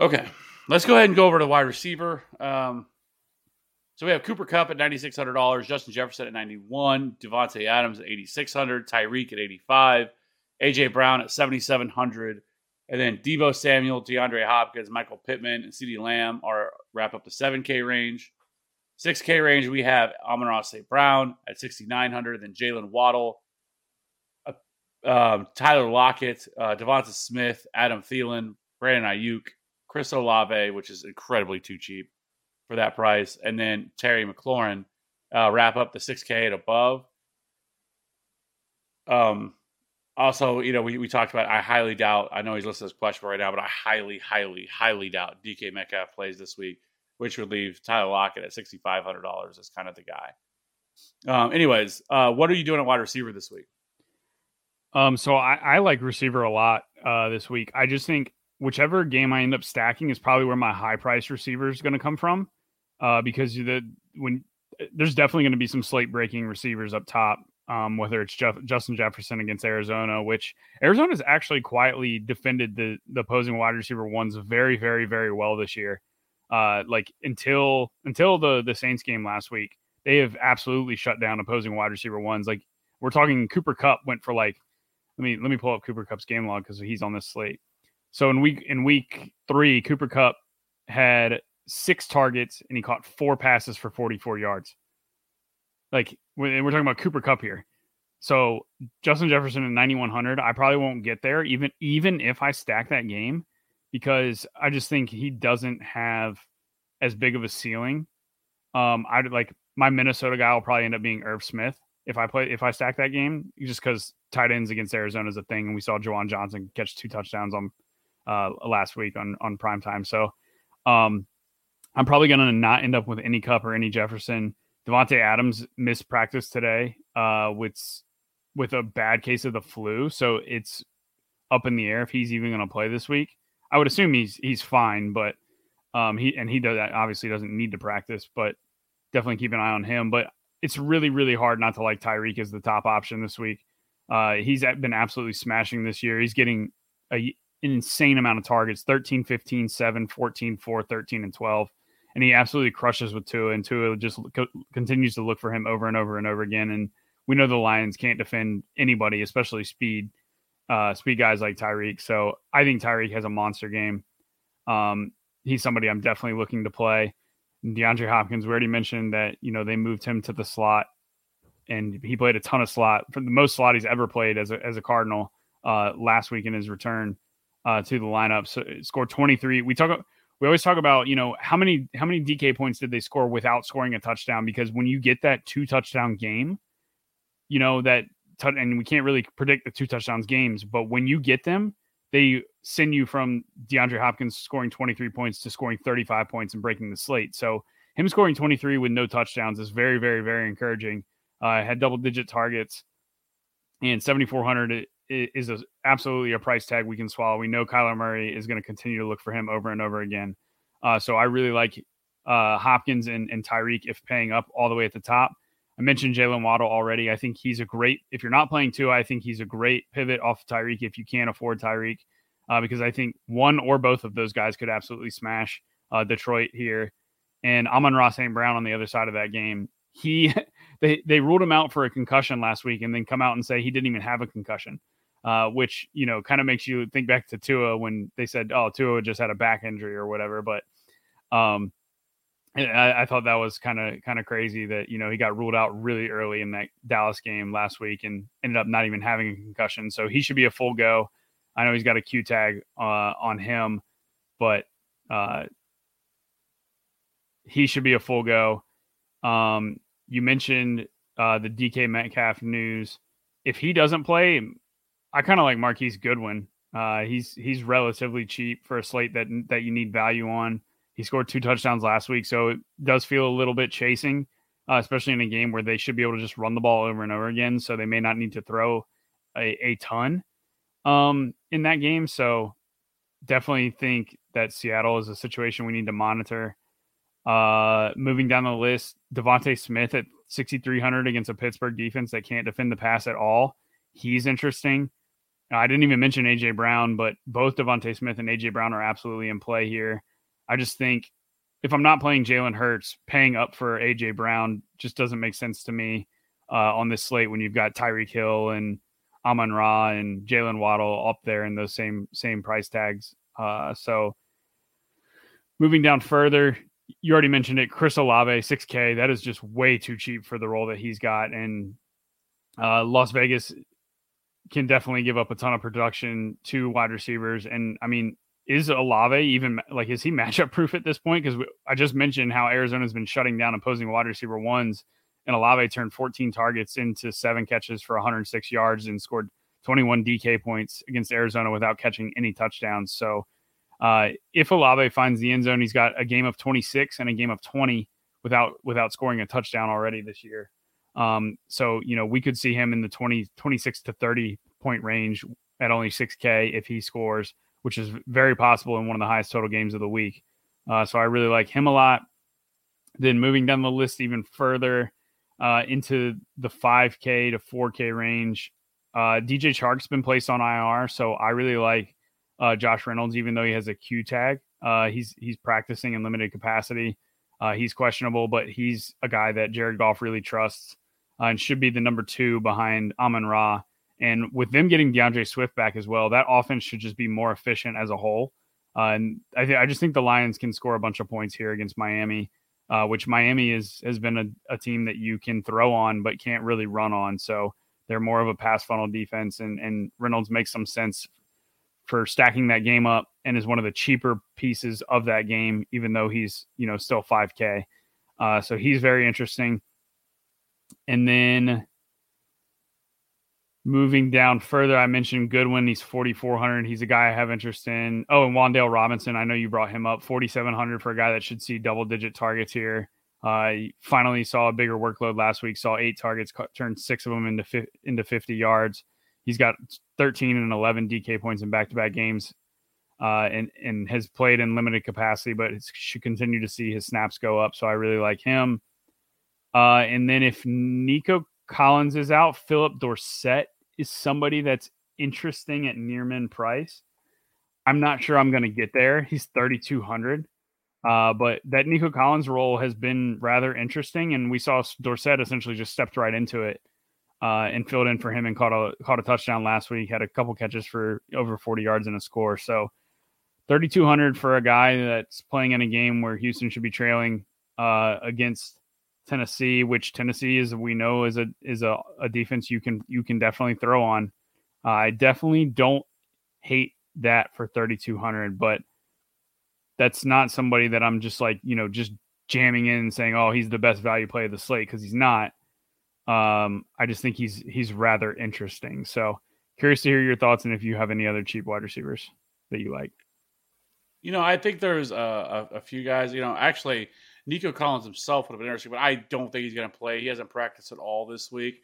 Speaker 1: Okay, let's go ahead and go over to wide receiver. Um, so we have Cooper Kupp at ninety six hundred dollars, Justin Jefferson at ninety one, Davante Adams at eighty six hundred, Tyreek at eighty five, AJ Brown at seventy seven hundred, and then Deebo Samuel, DeAndre Hopkins, Michael Pittman, and CeeDee Lamb are wrap up the seven K range. Six K range we have Amon St. Brown at sixty nine hundred, then Jaylen Waddle, uh, um, Tyler Lockett, uh, Devonta Smith, Adam Thielen, Brandon Aiyuk, Chris Olave, which is incredibly too cheap for that price, and then Terry McLaurin uh, wrap up the 6K and above. Um, also, you know, we, we talked about. I highly doubt. I know he's listed as questionable right now, but I highly, highly, highly doubt DK Metcalf plays this week, which would leave Tyler Lockett at sixty five hundred dollars as kind of the guy. Um, anyways, uh, what are you doing at wide receiver this week?
Speaker 2: Um, so I, I like receiver a lot uh, this week. I just think whichever game I end up stacking is probably where my high price receiver is going to come from, uh, because the when there's definitely going to be some slate breaking receivers up top. Um, whether it's Jeff, Justin Jefferson against Arizona, which Arizona's actually quietly defended the the opposing wide receiver ones very, very, very well this year. Uh, like until until the the Saints game last week, they have absolutely shut down opposing wide receiver ones. Like we're talking, Cooper Kupp went for like let me let me pull up Cooper Kupp's game log because he's on this slate. So in week in week three, Cooper Kupp had six targets and he caught four passes for 44 yards. Like we're, talking about Cooper Kupp here. So Justin Jefferson at 9100, I probably won't get there even even if I stack that game because I just think he doesn't have as big of a ceiling. Um, I'd like my Minnesota guy will probably end up being Irv Smith if I play if I stack that game just because tight ends against Arizona is a thing, and we saw Juwan Johnson catch two touchdowns on uh, last week on on prime time. So um, I'm probably going to not end up with any Kupp or any Jefferson. Davante Adams missed practice today uh, with with a bad case of the flu, so it's up in the air if he's even going to play this week. I would assume he's he's fine, but um, he and he does that obviously doesn't need to practice, but definitely keep an eye on him. But it's really really hard not to like Tyreek as the top option this week. Uh, he's been absolutely smashing this year. He's getting a, an insane amount of targets 13, 15, 7, 14, 4, 13, and 12. And he absolutely crushes with Tua, and Tua just co- continues to look for him over and over and over again. And we know the Lions can't defend anybody, especially speed, uh, speed guys like Tyreek. So I think Tyreek has a monster game. Um, he's somebody I'm definitely looking to play. DeAndre Hopkins, we already mentioned that you know they moved him to the slot, and he played a ton of slot for the most slot he's ever played as a as a Cardinal uh, last week in his return uh, to the lineup. So scored 23. We talk we always talk about you know how many how many DK points did they score without scoring a touchdown? Because when you get that two touchdown game, you know that and we can't really predict the two touchdowns games, but when you get them, they send you from DeAndre Hopkins scoring 23 points to scoring 35 points and breaking the slate. So him scoring 23 with no touchdowns is very, very, very encouraging. Uh, had double digit targets and 7,400 is a, absolutely a price tag we can swallow. We know Kyler Murray is going to continue to look for him over and over again. Uh, so I really like uh, Hopkins and, and Tyreek if paying up all the way at the top. I mentioned Jaylen Waddle already. I think he's a great, if you're not playing two, I think he's a great pivot off Tyreek if you can't afford Tyreek, uh, because I think one or both of those guys could absolutely smash uh, Detroit here. And Amon-Ra St. Brown on the other side of that game. He, they, they ruled him out for a concussion last week and then come out and say he didn't even have a concussion uh, which you know kind of makes you think back to Tua when they said, "Oh, Tua just had a back injury or whatever." But um, I, I thought that was kind of kind of crazy that you know he got ruled out really early in that Dallas game last week and ended up not even having a concussion. So he should be a full go. I know he's got a Q tag uh, on him, but uh, he should be a full go. Um, you mentioned uh, the DK Metcalf news. If he doesn't play, I kind of like Marquise Goodwin. Uh, he's he's relatively cheap for a slate that that you need value on. He scored two touchdowns last week, so it does feel a little bit chasing, uh, especially in a game where they should be able to just run the ball over and over again. So they may not need to throw a, a ton um, in that game. So definitely think that Seattle is a situation we need to monitor. Uh, moving down the list, DeVonta Smith at 6,300 against a Pittsburgh defense that can't defend the pass at all. He's interesting. I didn't even mention AJ Brown, but both DeVonta Smith and AJ Brown are absolutely in play here. I just think if I'm not playing Jalen Hurts, paying up for AJ Brown just doesn't make sense to me uh, on this slate when you've got Tyreek Hill and Amon Ra and Jaylen Waddle up there in those same same price tags. Uh, so moving down further, you already mentioned it, Chris Olave, 6K. That is just way too cheap for the role that he's got. And uh, Las Vegas can definitely give up a ton of production to wide receivers. And I mean, is Olave even like is he matchup proof at this point? Because I just mentioned how Arizona's been shutting down opposing wide receiver ones, and Olave turned 14 targets into seven catches for 106 yards and scored 21 DK points against Arizona without catching any touchdowns. So uh, if Olave finds the end zone, he's got a game of 26 and a game of 20 without without scoring a touchdown already this year. Um, so, you know, we could see him in the 20, 26 to 30 point range at only 6K if he scores which is very possible in one of the highest total games of the week. Uh, so I really like him a lot. Then moving down the list even further uh, into the 5K to 4K range, uh, DJ Chark's been placed on IR, so I really like uh, Josh Reynolds, even though he has a Q tag. Uh, he's he's practicing in limited capacity. Uh, he's questionable, but he's a guy that Jared Goff really trusts uh, and should be the number two behind Amon Ra. And with them getting D'Andre Swift back as well, that offense should just be more efficient as a whole. Uh, and I, th- I just think the Lions can score a bunch of points here against Miami, uh, which Miami is has been a, a, team that you can throw on but can't really run on. So they're more of a pass funnel defense, and and Reynolds makes some sense for stacking that game up and is one of the cheaper pieces of that game, even though he's you know still 5K. Uh, so he's very interesting. And then moving down further, I mentioned Goodwin. He's 4,400. He's a guy I have interest in. Oh, and Wan'Dale Robinson. I know you brought him up. 4,700 for a guy that should see double digit targets here. Uh, finally saw a bigger workload last week. Saw eight targets, turned six of them into fi- into 50 yards. He's got 13 and 11 DK points in back to back games. Uh, and and has played in limited capacity, but should continue to see his snaps go up. So I really like him. Uh, and then if Nico Collins is out, Phillip Dorsett is somebody that's interesting at Nearman price. I'm not sure I'm going to get there. He's 3,200. Uh, but that Nico Collins role has been rather interesting, and we saw Dorsett essentially just stepped right into it uh, and filled in for him and caught a caught a touchdown last week. Had a couple catches for over 40 yards and a score. So 3,200 for a guy that's playing in a game where Houston should be trailing uh, against Tennessee, which Tennessee is we know is a is a, a defense you can you can definitely throw on. Uh, I definitely don't hate that for 3200, but that's not somebody that I'm just like, you know, just jamming in and saying, "Oh, he's the best value play of the slate" because he's not. Um, I just think he's he's rather interesting. So, curious to hear your thoughts and if you have any other cheap wide receivers that you like.
Speaker 1: You know, I think there's a, a, a few guys. You know, actually, Nico Collins himself would have been interesting, but I don't think he's going to play. He hasn't practiced at all this week.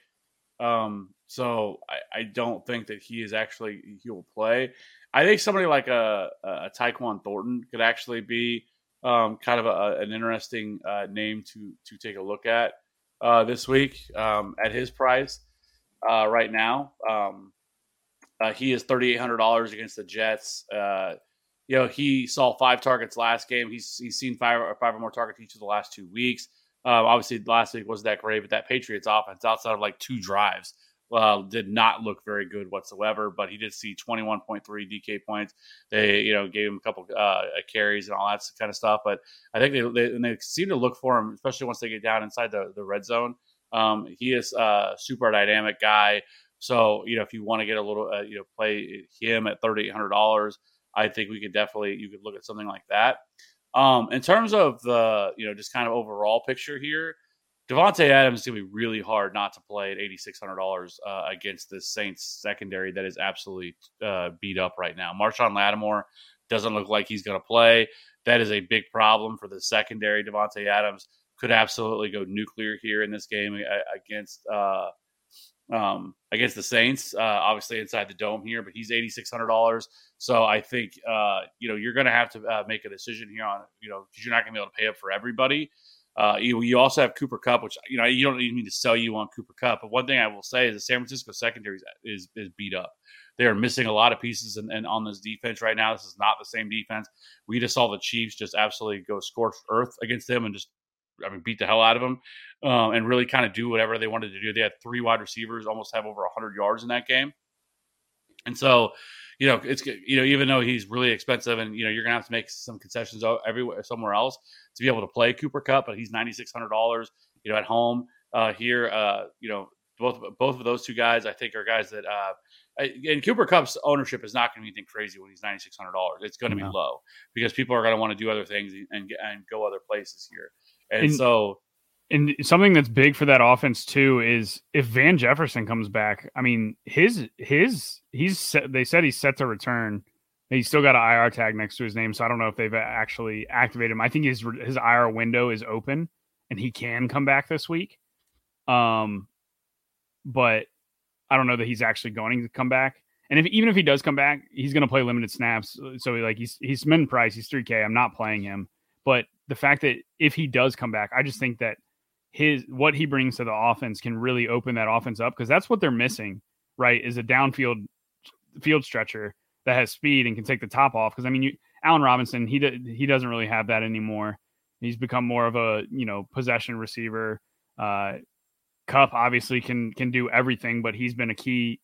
Speaker 1: Um, so I, I, don't think that he is actually he will play. I think somebody like a, a Tyquan Thornton could actually be um, kind of a, an interesting uh, name to to take a look at uh, this week um, at his price uh, right now. Um, uh, he is thirty eight hundred dollars against the Jets. Uh, you know, he saw five targets last game. He's he's seen five or five or more targets each of the last two weeks. Um, obviously, last week wasn't that great, but that Patriots offense, outside of like two drives, uh, did not look very good whatsoever. But he did see 21.3 DK points. They, you know, gave him a couple uh, carries and all that kind of stuff. But I think they, they, and they seem to look for him, especially once they get down inside the, the red zone. Um, he is a super dynamic guy. So, you know, if you want to get a little, uh, you know, play him at $3,800, I think we could definitely you could look at something like that. Um, in terms of the you know just kind of overall picture here, Davante Adams is going to be really hard not to play at eighty six hundred dollars uh, against this Saints secondary that is absolutely uh, beat up right now. Marshon Lattimore doesn't look like he's going to play. That is a big problem for the secondary. Davante Adams could absolutely go nuclear here in this game uh, against uh, um, against the Saints. Uh, obviously inside the dome here, but he's eighty six hundred dollars. So I think uh, you know you're going to have to uh, make a decision here on you know because you're not going to be able to pay up for everybody. Uh, you, you also have Cooper Kupp, which you know you don't even need to sell you on Cooper Kupp. But one thing I will say is the San Francisco secondary is, is, is beat up. They are missing a lot of pieces and, and on this defense right now. This is not the same defense. We just saw the Chiefs just absolutely go scorched earth against them and just I mean, beat the hell out of them um, and really kind of do whatever they wanted to do. They had three wide receivers, almost have over 100 yards in that game. And so, you know, it's you know, even though he's really expensive, and you know, you're gonna have to make some concessions everywhere somewhere else to be able to play Cooper Kupp, but he's ninety six hundred dollars. You know, at home uh, here, uh, you know, both both of those two guys, I think, are guys that. Uh, and Cooper Kupp's ownership is not going to be anything crazy when he's ninety six hundred dollars. It's going to be low because people are going to want to do other things and and go other places here. And, and so
Speaker 2: and something that's big for that offense too is if Van Jefferson comes back. I mean, his his he's set, they said he's set to return. He's still got an IR tag next to his name, so I don't know if they've actually activated him. I think his his IR window is open and he can come back this week. Um, but I don't know that he's actually going to come back. And if even if he does come back, he's going to play limited snaps. So like he's he's min price, he's 3K. I'm not playing him. But the fact that if he does come back, I just think that his what he brings to the offense can really open that offense up because that's what they're missing, right? Is a downfield field stretcher that has speed and can take the top off. Because I mean, you, Allen Robinson, he he doesn't really have that anymore. He's become more of a you know possession receiver. Uh, Kupp obviously can can do everything, but he's been a key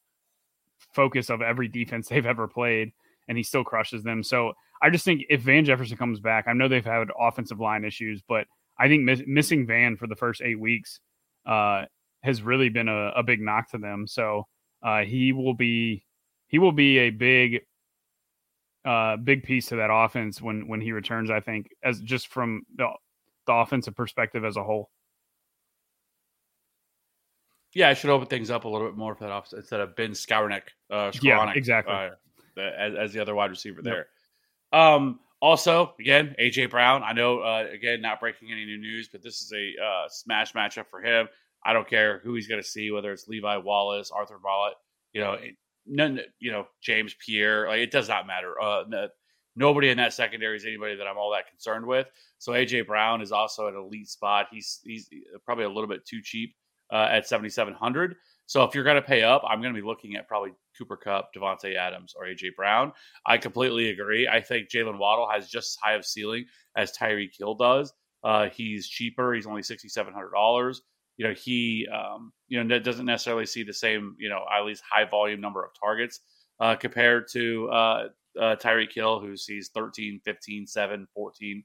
Speaker 2: focus of every defense they've ever played, and he still crushes them. So I just think if Van Jefferson comes back, I know they've had offensive line issues, but I think miss, missing Van for the first eight weeks uh, has really been a, a, big knock to them. So uh, he will be he will be a big uh, big piece to that offense when when he returns. I think as just from the, the offensive perspective as a whole.
Speaker 1: Yeah, I should open things up a little bit more for that offense instead of Ben Skowronek. Uh,
Speaker 2: yeah, exactly.
Speaker 1: Uh, as, as, the other wide receiver there. Um, also, again, AJ Brown. I know, uh, again, not breaking any new news, but this is a uh, smash matchup for him. I don't care who he's going to see, whether it's Levi Wallace, Arthur Maulet, you know, none, you know, James Pierre. Like it does not matter. Uh, nobody in that secondary is anybody that I'm all that concerned with. So AJ Brown is also an elite spot. He's he's probably a little bit too cheap uh, at 7,700. So if you're going to pay up, I'm going to be looking at probably Cooper Kupp, Davante Adams, or AJ Brown. I completely agree. I think Jaylen Waddle has just as high of ceiling as Tyree Hill does. Uh, he's cheaper. He's only sixty seven hundred dollars. You know, he um, you know doesn't necessarily see the same you know at least high volume number of targets uh, compared to uh, uh, who sees 13, 15, 7, 14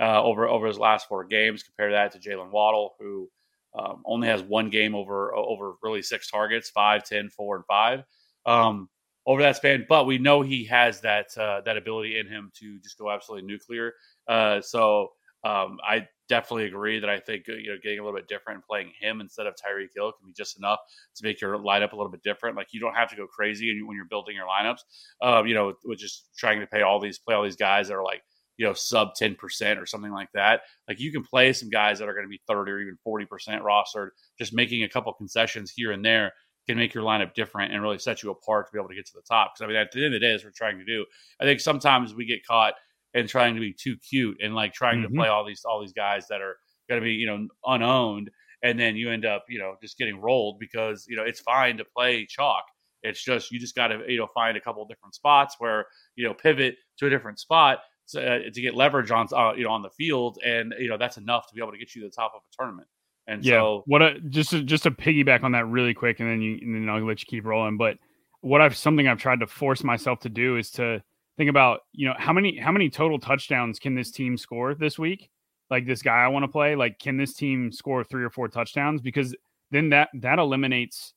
Speaker 1: uh, over over his last four games. Compare that to Jaylen Waddle, who um, only has one game over over really six targets, five, 10, 4, and five um, over that span. But we know he has that uh, that ability in him to just go absolutely nuclear. Uh, so um, I definitely agree that I think you know getting a little bit different playing him instead of Tyreek Hill can be just enough to make your lineup a little bit different. Like you don't have to go crazy when you're building your lineups. Um, you know, with just trying to pay all these play all these guys that are like you know, sub 10% or something like that. Like you can play some guys that are going to be 30 or even 40% rostered, just making a couple concessions here and there can make your lineup different and really set you apart to be able to get to the top. Because I mean, at the end of the day, as we're trying to do, I think sometimes we get caught in trying to be too cute and like trying mm-hmm. to play all these all these guys that are going to be you know unowned, and then you end up you know just getting rolled because you know it's fine to play chalk. It's just you just got to you know find a couple different spots where you know pivot to a different spot to, uh, to get leverage on uh, you know on the field, and you know that's enough to be able to get you to the top of a tournament. And
Speaker 2: yeah,
Speaker 1: so,
Speaker 2: what a, just to, just to piggyback on that really quick, and then you and then I'll let you keep rolling. But what I've something I've tried to force myself to do is to think about you know how many how many total touchdowns can this team score this week? Like this guy I want to play, like can this team score three or four touchdowns? Because then that that eliminates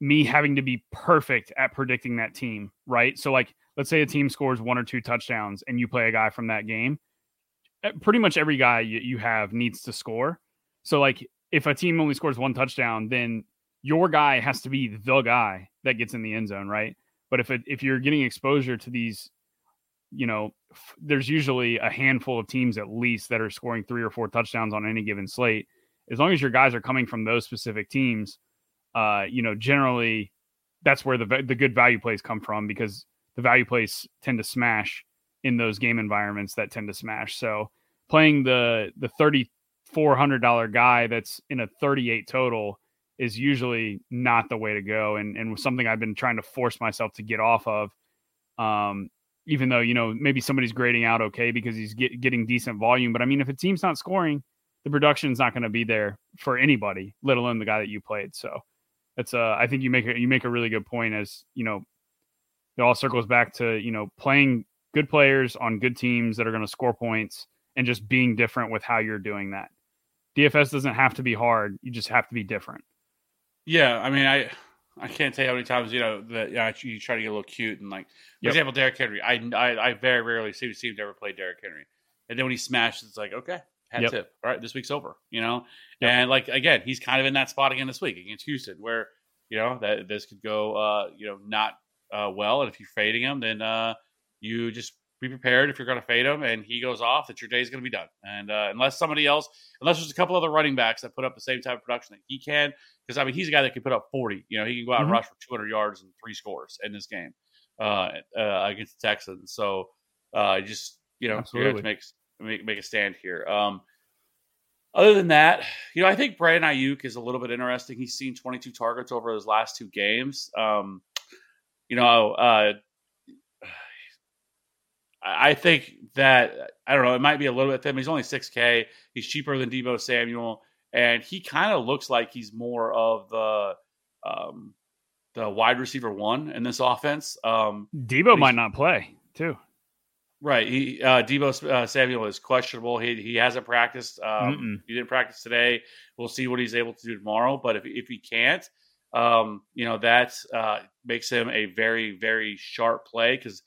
Speaker 2: me having to be perfect at predicting that team, right? So like let's say a team scores one or two touchdowns and you play a guy from that game, pretty much every guy you, you have needs to score. So like if a team only scores one touchdown, then your guy has to be the guy that gets in the end zone, right? But if it, if you're getting exposure to these, you know, f- there's usually a handful of teams at least that are scoring three or four touchdowns on any given slate. As long as your guys are coming from those specific teams, uh, you know, generally that's where the the good value plays come from because the value plays tend to smash in those game environments that tend to smash. So playing the the thirty four hundred dollar guy that's in a thirty eight total is usually not the way to go, and and something I've been trying to force myself to get off of. Um, even though you know maybe somebody's grading out okay because he's get, getting decent volume, but I mean if a team's not scoring, the production's not going to be there for anybody, let alone the guy that you played. So that's uh I think you make a you make a really good point as you know it all circles back to you know playing good players on good teams that are going to score points and just being different with how you're doing that. DFS doesn't have to be hard; you just have to be different.
Speaker 1: Yeah, I mean, I I can't tell you how many times you know that you, know, you try to get a little cute and like, for yep. example, Derrick Henry. I, I, I very rarely see to ever play Derrick Henry, and then when he smashes, it's like okay, hat yep. tip. All right, this week's over. You know, yep. and like again, he's kind of in that spot again this week against Houston, where you know that this could go, uh, you know, not uh, well. And if you're fading him, then uh, you just be prepared if you're going to fade him and he goes off that your day is going to be done. And uh, unless somebody else, unless there's a couple other running backs that put up the same type of production that he can, because I mean he's a guy that can put up 40. You know, he can go out
Speaker 2: Mhm.
Speaker 1: and rush for 200 yards and three scores in this game uh, uh, against the Texans. So uh, just you know, you to make make make a stand here. Um, other than that, you know, I think Brandon Aiyuk is a little bit interesting. He's seen 22 targets over his last two games. Um, you know, uh, I think that I don't know. It might be a little bit thin. He's only 6K. He's cheaper than Deebo Samuel, and he kind of looks like he's more of the um, the wide receiver one in this offense. Um,
Speaker 2: Deebo might not play too.
Speaker 1: Right. He uh, Deebo uh, Samuel is questionable. He he hasn't practiced. Um, he didn't practice today. We'll see what he's able to do tomorrow. But if if he can't, um, you know that's uh, makes him a very very sharp play because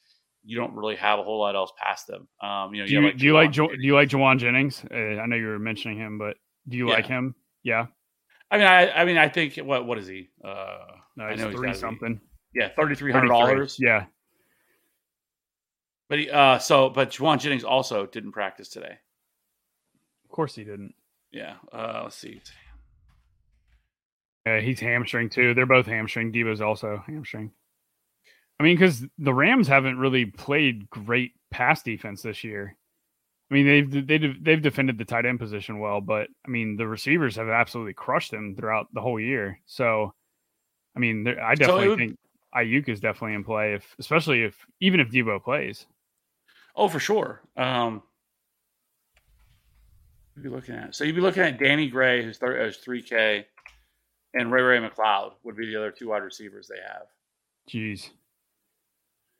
Speaker 1: you don't really have a whole lot else past them. Um, you know,
Speaker 2: Do you,
Speaker 1: have,
Speaker 2: do you like
Speaker 1: Jauan
Speaker 2: jo-
Speaker 1: Jennings.
Speaker 2: do you like Jauan Jennings? Uh, I know you were mentioning him, but do you
Speaker 1: Yeah.
Speaker 2: like him? Yeah,
Speaker 1: I mean, I I mean, I think what what is he? Uh,
Speaker 2: no,
Speaker 1: I know he's
Speaker 2: three
Speaker 1: gotta be-
Speaker 2: something.
Speaker 1: yeah, thirty three hundred dollars.
Speaker 2: Yeah,
Speaker 1: But he, uh, so but Jauan Jennings also didn't practice today.
Speaker 2: of course he didn't.
Speaker 1: Yeah. Uh, let's see.
Speaker 2: Yeah, he's hamstring too. They're both hamstring. Deebo's also hamstring. I mean, because the Rams haven't really played great pass defense this year. I mean, they've they've they've defended the tight end position well, but I mean, the receivers have absolutely crushed them throughout the whole year. So, I mean, I
Speaker 1: So
Speaker 2: definitely
Speaker 1: would-
Speaker 2: think Aiyuk is definitely in play, if especially if even if Deebo plays.
Speaker 1: Oh, for sure. Um, you'd be looking at so you'd be looking at Danny Gray, who's who's three K, and Ray Ray McCloud would be the other two wide receivers they have.
Speaker 2: Jeez,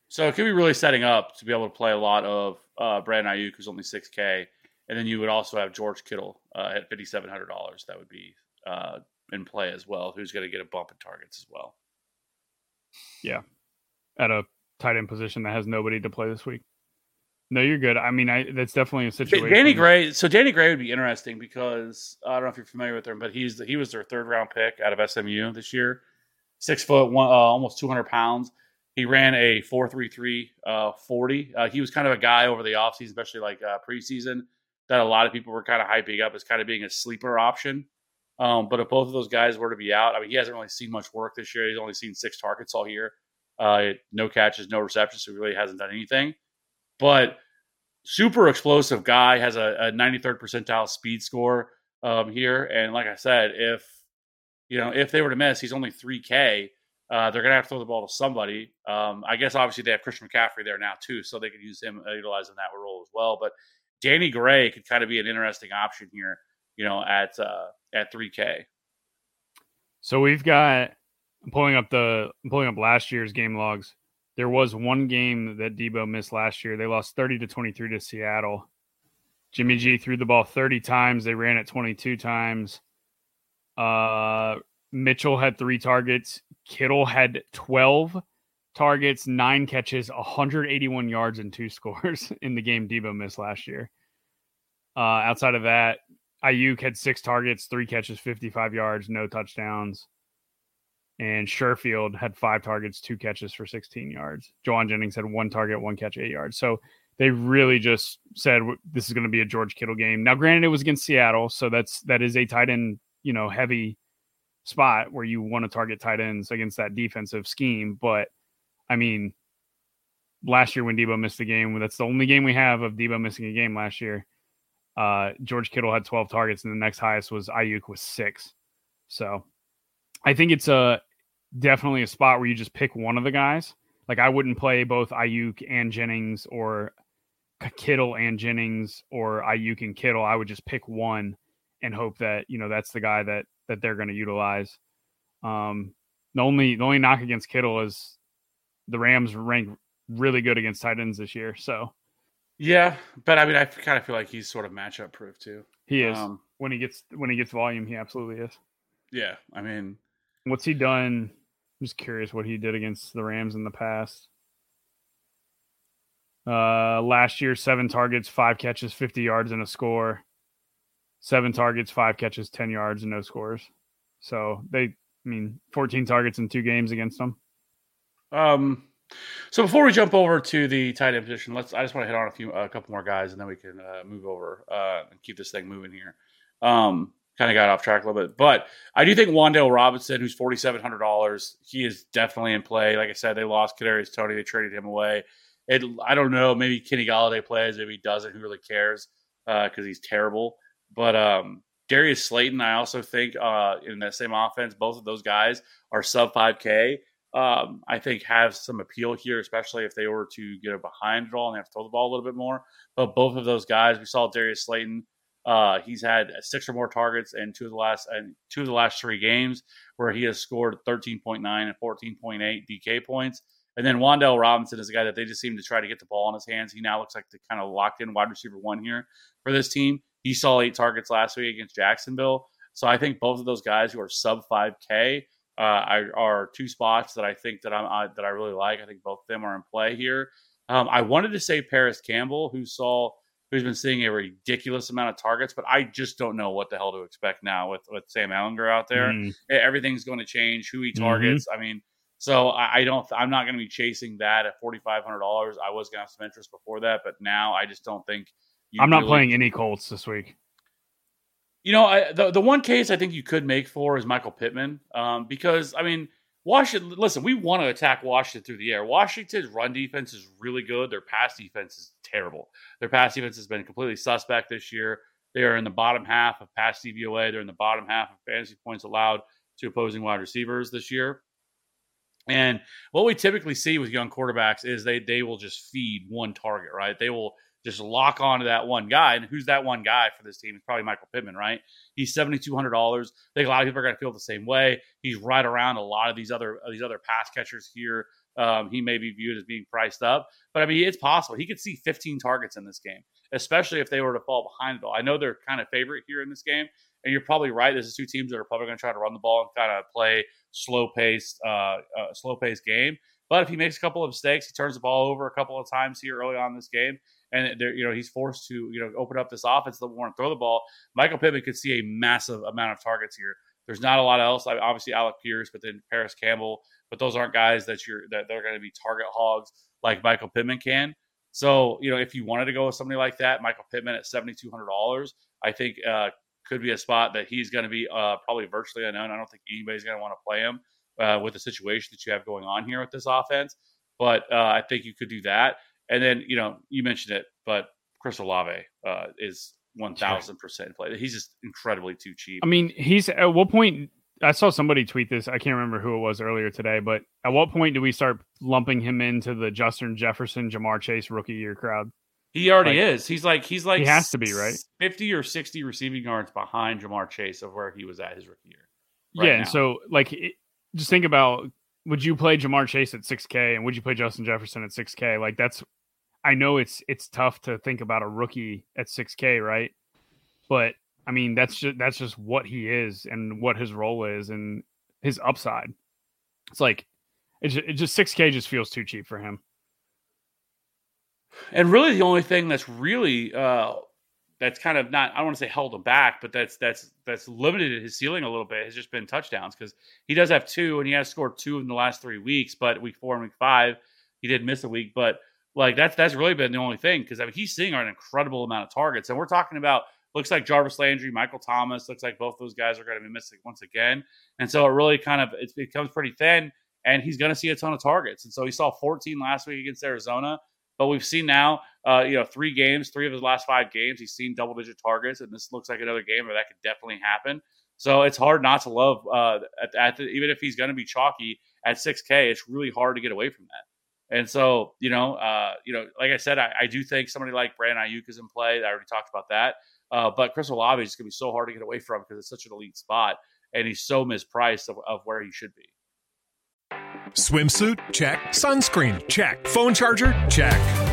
Speaker 1: So it could be really setting up to be able to play a lot of uh, Brandon Aiyuk, who's only six K, and then you would also have George Kittle uh, at fifty seven hundred dollars. That would be uh, in play as well. Who's going to get a bump in targets as well? Yeah.
Speaker 2: At a tight end position that has nobody to play this week. No, you're good. I mean, I that's definitely a situation.
Speaker 1: Danny Gray. So Danny Gray would be interesting because I don't know if you're familiar with him, but he's he was their third round pick out of SMU this year. Six foot one, uh, almost 200 pounds. He ran a 4.33 uh, 40. Uh, he was kind of a guy over the offseason, especially like uh, preseason, that a lot of people were kind of hyping up as kind of being a sleeper option. Um, but if both of those guys were to be out, I mean, he hasn't really seen much work this year. He's only seen six targets all year, uh, no catches, no receptions, so he really hasn't done anything. But super explosive guy has a, a 93rd percentile speed score um, here, and like I said, if you know if they were to miss, he's only 3K. Uh, they're gonna have to throw the ball to somebody. Um, I guess obviously they have Christian McCaffrey there now too, so they could use him uh, utilize him that role as well. But Danny Gray could kind of be an interesting option here, you know, at uh, at 3K.
Speaker 2: So we've got I'm pulling up the I'm pulling up last year's game logs. There was one game that Deebo missed last year. They lost 30 to 23 to Seattle. Jimmy G threw the ball 30 times. They ran it 22 times. Uh, Mitchell had three targets. Kittle had 12 targets, nine catches, 181 yards, and two scores in the game Deebo missed last year. Uh, outside of that, Aiyuk had six targets, three catches, 55 yards, no touchdowns. And Sherfield had five targets, two catches for 16 yards. Jauan Jennings had one target, one catch, eight yards. So they really just said this is going to be a George Kittle game. Now, granted, it was against Seattle, so that's that is a tight end, you know, heavy spot where you want to target tight ends against that defensive scheme. But I mean, last year when Deebo missed the game, that's the only game we have of Deebo missing a game last year. Uh, George Kittle had 12 targets, and the next highest was Aiyuk with six. So I think it's a definitely a spot where you just pick one of the guys. Like I wouldn't play both Aiyuk and Jennings or Kittle and Jennings or Aiyuk and Kittle. I would just pick one and hope that you know that's the guy that that they're going to utilize. Um, the only the only knock against Kittle is the Rams rank really good against tight ends this year, so
Speaker 1: Yeah, but I mean, I kind of feel like he's sort of matchup proof too.
Speaker 2: he is
Speaker 1: Um,
Speaker 2: when he gets when he gets volume, he absolutely is.
Speaker 1: yeah, I mean,
Speaker 2: What's he done? I'm just curious what he did against the Rams in the past. Uh, last year, seven targets, five catches, 50 yards, and a score. Seven targets, five catches, 10 yards, and no scores. So they, I mean, 14 targets in two games against them.
Speaker 1: Um, So before we jump over to the tight end position, let's. I just want to hit on a few, a couple more guys, and then we can uh, move over uh, and keep this thing moving here. Um, kind of got off track a little bit, but I do think Wan'Dale Robinson, who's forty seven hundred dollars, he is definitely in play. Like I said, they lost Kadarius Toney, they traded him away. It, I don't know. Maybe Kenny Golladay plays, maybe he doesn't. Who really cares? Because uh, he's terrible. But um, Darius Slayton, I also think uh, in that same offense, both of those guys are sub five K um, I think have some appeal here, especially if they were to get a behind it all and have to throw the ball a little bit more. But both of those guys, we saw Darius Slayton. Uh, he's had six or more targets in two of the last and two of the last three games where he has scored 13.9 and 14.8 DK points. And then Wan'Dale Robinson is a guy that they just seem to try to get the ball in his hands. He now looks like the kind of locked in wide receiver one here for this team. He saw eight targets last week against Jacksonville. So I think both of those guys who are sub 5K uh, I, are two spots that I think that I'm I, that I really like. I think both of them are in play here. Um, I wanted to say Parris Campbell, who saw who's been seeing a ridiculous amount of targets, but I just don't know what the hell to expect now with with Sam Ehlinger out there. Mm. Everything's going to change. Who he mm-hmm. targets. Mm-hmm. I mean, so I, I don't. I'm not going to be chasing that at forty five hundred dollars. I was going to have some interest before that, but now I just don't think.
Speaker 2: I'm not really playing any Colts this week.
Speaker 1: You know, I, the the one case I think you could make for is Michael Pittman, um, because I mean, Washington. Listen, we want to attack Washington through the air. Washington's run defense is really good. Their pass defense is terrible. Their pass defense has been completely suspect this year. They are in the bottom half of pass DVOA. They're in the bottom half of fantasy points allowed to opposing wide receivers this year. And what we typically see with young quarterbacks is they they will just feed one target, right? They will just lock on to that one guy. And who's that one guy for this team? It's probably Michael Pittman, right? He's seventy two hundred dollars. I think a lot of people are going to feel the same way. He's right around a lot of these other these other pass catchers here. Um, he may be viewed as being priced up, but I mean, it's possible he could see 15 targets in this game, especially if they were to fall behind it all. I know they're kind of favorite here in this game, and you're probably right. This is two teams that are probably going to try to run the ball and kind of play slow paced, uh, uh, slow paced game. But if he makes a couple of mistakes, he turns the ball over a couple of times here early on this game, and you know he's forced to you know open up this offense that to throw the ball. Michael Pittman could see a massive amount of targets here. There's not a lot else. Obviously, Alec Pierce, but then Parris Campbell. But those aren't guys that you're that they're going to be target hogs like Michael Pittman can. So you know, if you wanted to go with somebody like that, Michael Pittman at seventy two hundred dollars, I think uh, could be a spot that he's going to be uh, probably virtually unknown. I don't think anybody's going to want to play him uh, with the situation that you have going on here with this offense. But uh, I think you could do that. And then, you know, you mentioned it, but Chris Olave uh, is 1000% play. He's just incredibly too cheap.
Speaker 2: I mean, he's at what point? I saw somebody tweet this. I can't remember who it was earlier today, but at what point do we start lumping him into the Justin Jefferson, Ja'Marr Chase rookie year crowd?
Speaker 1: He already like, is. He's like he's like
Speaker 2: he has to be right.
Speaker 1: Fifty or sixty receiving yards behind Ja'Marr Chase of where he was at his rookie year.
Speaker 2: Right yeah, and so like it, just think about would you play Ja'Marr Chase at 6K and would you play Justin Jefferson at 6K? Like that's I know it's it's tough to think about a rookie at 6K, right? But I mean that's just that's just what he is and what his role is and his upside. It's like it's it just 6K just feels too cheap for him.
Speaker 1: And really, the only thing that's really uh, that's kind of not I don't want to say held him back, but that's that's that's limited his ceiling a little bit has just been touchdowns because he does have two and he has scored two in the last three weeks, but week four and week five he did miss a week, but like that's that's really been the only thing because I mean he's seeing an incredible amount of targets, and we're talking about looks like Jarvis Landry, Michael Thomas, looks like both those guys are going to be missing once again, and so it really kind of it becomes pretty thin, and he's going to see a ton of targets, and so he saw 14 last week against Arizona. But we've seen now, uh, you know, three games, three of his last five games, he's seen double digit targets, and this looks like another game where that could definitely happen. So it's hard not to love, uh, at, at the, even if he's going to be chalky at 6K, it's really hard to get away from that. And so, you know, uh, you know, like I said, I, I, do think somebody like Brandon Aiyuk is in play. I already talked about that. Uh, but Chris Olave is going to be so hard to get away from because it's such an elite spot, and he's so mispriced of, of where he should be.
Speaker 6: Swimsuit? Check. Sunscreen? Check. Phone charger? Check.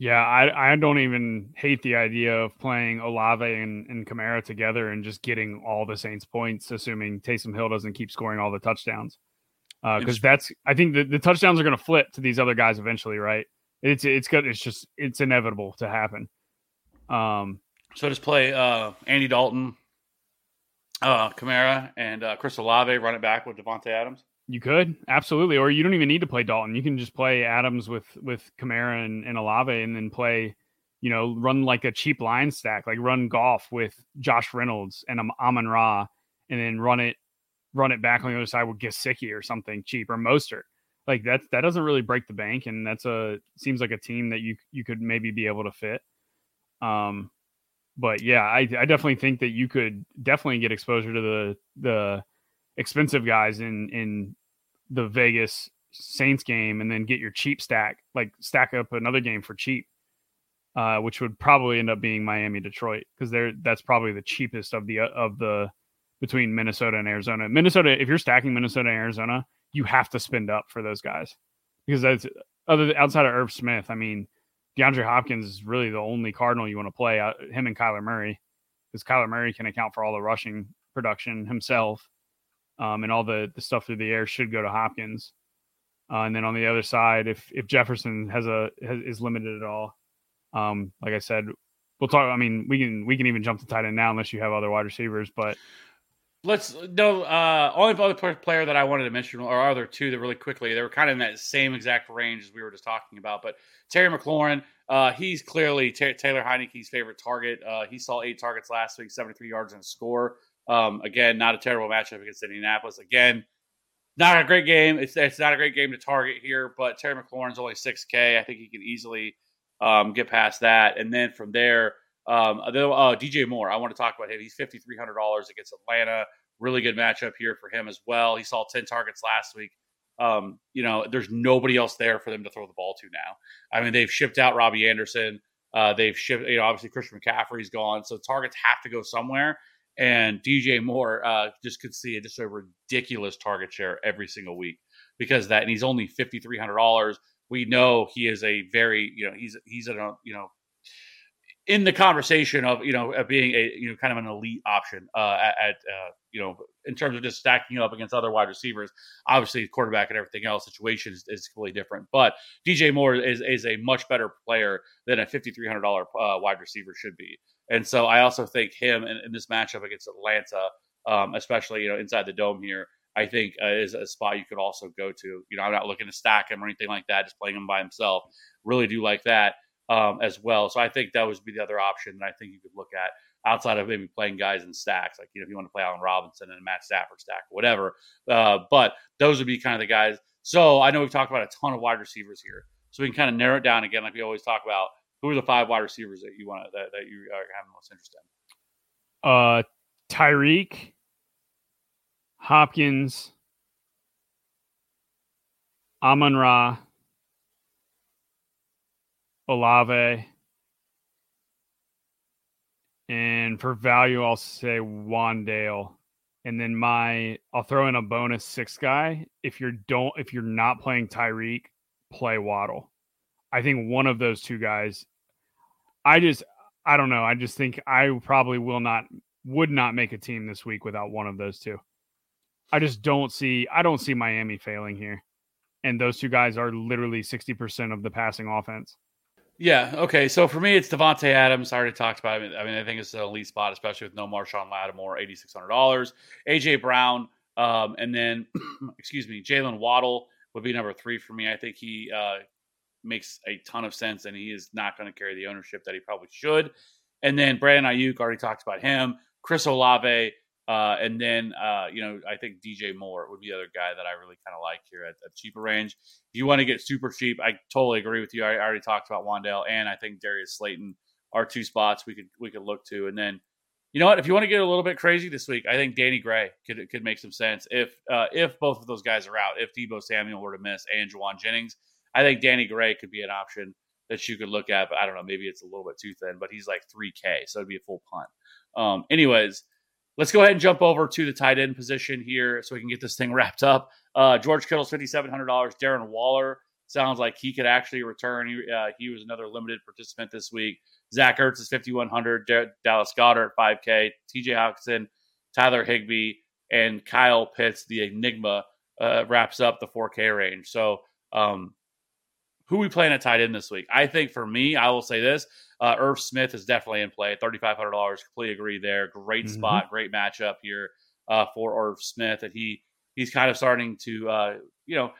Speaker 2: Yeah, I, I don't even hate the idea of playing Olave and, and Kamara together and just getting all the Saints points, assuming Taysom Hill doesn't keep scoring all the touchdowns. Because uh, that's, I think the, the touchdowns are going to flip to these other guys eventually, right? It's it's good. It's just it's inevitable to happen. Um,
Speaker 1: so just play uh, Andy Dalton, uh, Kamara, and uh, Chris Olave. Run it back with Davante Adams.
Speaker 2: You could absolutely, or you don't even need to play Dalton. You can just play Adams with with Kamara and, and Olave, and then play, you know, run like a cheap line stack, like run Goff with Josh Reynolds and Amon Ra, and then run it run it back on the other side with Gesicki or something cheap or Mostert like that that doesn't really break the bank and that's a seems like a team that you you could maybe be able to fit um but yeah i i definitely think that you could definitely get exposure to the the expensive guys in in the vegas saints game and then get your cheap stack like stack up another game for cheap uh which would probably end up being miami detroit because they're that's probably the cheapest of the of the between minnesota and arizona minnesota if you're stacking minnesota and arizona you have to spend up for those guys because that's other outside of Irv Smith. I mean, DeAndre Hopkins is really the only Cardinal you want to play. Uh, him and Kyler Murray, because Kyler Murray can account for all the rushing production himself, um, and all the the stuff through the air should go to Hopkins. Uh, and then on the other side, if if Jefferson has a has, is limited at all, um, like I said, we'll talk. I mean, we can we can even jump to tight end now unless you have other wide receivers, but
Speaker 1: Let's no. Uh, only other player that I wanted to mention, or other two that really quickly, they were kind of in that same exact range as we were just talking about. But Terry McLaurin, uh, he's clearly T- Taylor Heinicke's favorite target. Uh, he saw eight targets last week, seventy-three yards and a score. Um, again, not a terrible matchup against Indianapolis. Again, not a great game. It's it's not a great game to target here, but Terry McLaurin's only six K. I think he can easily um, get past that, and then from there. Um, uh, DJ Moore, I want to talk about him. He's fifty three hundred dollars against Atlanta. Really good matchup here for him as well. He saw ten targets last week. Um, you know, there's nobody else there for them to throw the ball to now. I mean, they've shipped out Robbie Anderson. Uh, they've shipped, you know, obviously Christian McCaffrey's gone, so targets have to go somewhere. And DJ Moore uh, just could see just a ridiculous target share every single week because that, and he's only fifty three hundred dollars. We know he is a very, you know, he's he's a you know in the conversation of you know of being a you know kind of an elite option uh, at, uh, you know in terms of just stacking up against other wide receivers. Obviously, quarterback and everything else situation is, is completely different. But DJ Moore is is a much better player than a fifty three hundred dollar uh, wide receiver should be. And so I also think him in, in this matchup against Atlanta, um, especially you know inside the dome here. I think uh, is a spot you could also go to. You know, I'm not looking to stack him or anything like that. Just playing him by himself. Really do like that um, as well. So I think that would be the other option that I think you could look at outside of maybe playing guys in stacks, like you know if you want to play Allen Robinson and Matt Stafford stack or whatever. Uh, but those would be kind of the guys. So I know we've talked about a ton of wide receivers here, so we can kind of narrow it down again, like we always talk about. Who are the five wide receivers that you want to, that, that you are having the most interest in?
Speaker 2: Uh, Tyreek, Hopkins, Amon Ra, Olave. And for value, I'll say Wan'Dale. And then my I'll throw in a bonus six guy. If you're don't if you're not playing Tyreek, play Waddle. I think one of those two guys. I just I don't know. I just think I probably will not would not make a team this week without one of those two. I just don't see I don't see Miami failing here. And those two guys are literally 60% of the passing offense.
Speaker 1: Yeah. Okay. So for me, it's Davante Adams. I already talked about. I mean, I think it's an elite spot, especially with no Marshon Lattimore, eighty six hundred dollars. AJ Brown, um, and then excuse me, Jaylen Waddle would be number three for me. I think he uh, makes a ton of sense, and he is not going to carry the ownership that he probably should. And then Brandon Aiyuk already talked about him. Chris Olave, Uh, and then, uh, you know, I think DJ Moore would be the other guy that I really kind of like here at a cheaper range. If you want to get super cheap, I totally agree with you. I, I already talked about Wan'Dale, and I think Darius Slayton are two spots we could we could look to. And then, you know what? If you want to get a little bit crazy this week, I think Danny Gray could could make some sense if uh, if both of those guys are out. If Deebo Samuel were to miss and Jauan Jennings, I think Danny Gray could be an option that you could look at. But I don't know, maybe it's a little bit too thin. But he's like three K, so it'd be a full punt. Um, anyways, let's go ahead and jump over to the tight end position here so we can get this thing wrapped up. Uh, George Kittle's fifty seven hundred dollars. Darren Waller sounds like he could actually return. He, uh, he was another limited participant this week. Zach Ertz is 5,100. D- Dallas Goedert, 5K. TJ Hockenson, Tyler Higbee, and Kyle Pitts, the Enigma, uh, wraps up the 4K range. So, um, who we playing at tight end this week? I think for me, I will say this: uh, Irv Smith is definitely in play. Thirty five hundred dollars. Completely agree there. Great
Speaker 2: Mhm.
Speaker 1: spot. Great matchup here uh, for Irv Smith, and he he's kind of starting to uh, you know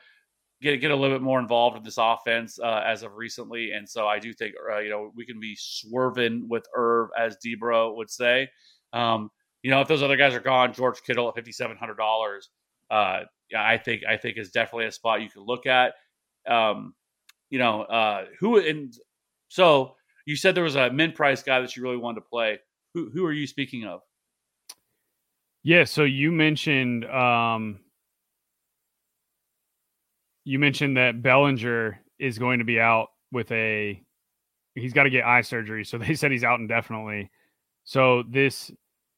Speaker 1: get get a little bit more involved in this offense uh, as of recently, and so I do think uh, you know we can be swerving with Irv, as Debro would say. Um, you know, if those other guys are gone, George Kittle at fifty seven hundred dollars, uh, yeah, I think I think is definitely a spot you can look at. Um, you know, uh, who and so you said there was a min price guy that you really wanted to play. Who who are you speaking of?
Speaker 2: Yeah, so you mentioned um you mentioned that Bellinger is going to be out with a he's got to get eye surgery, so they said he's out indefinitely. So this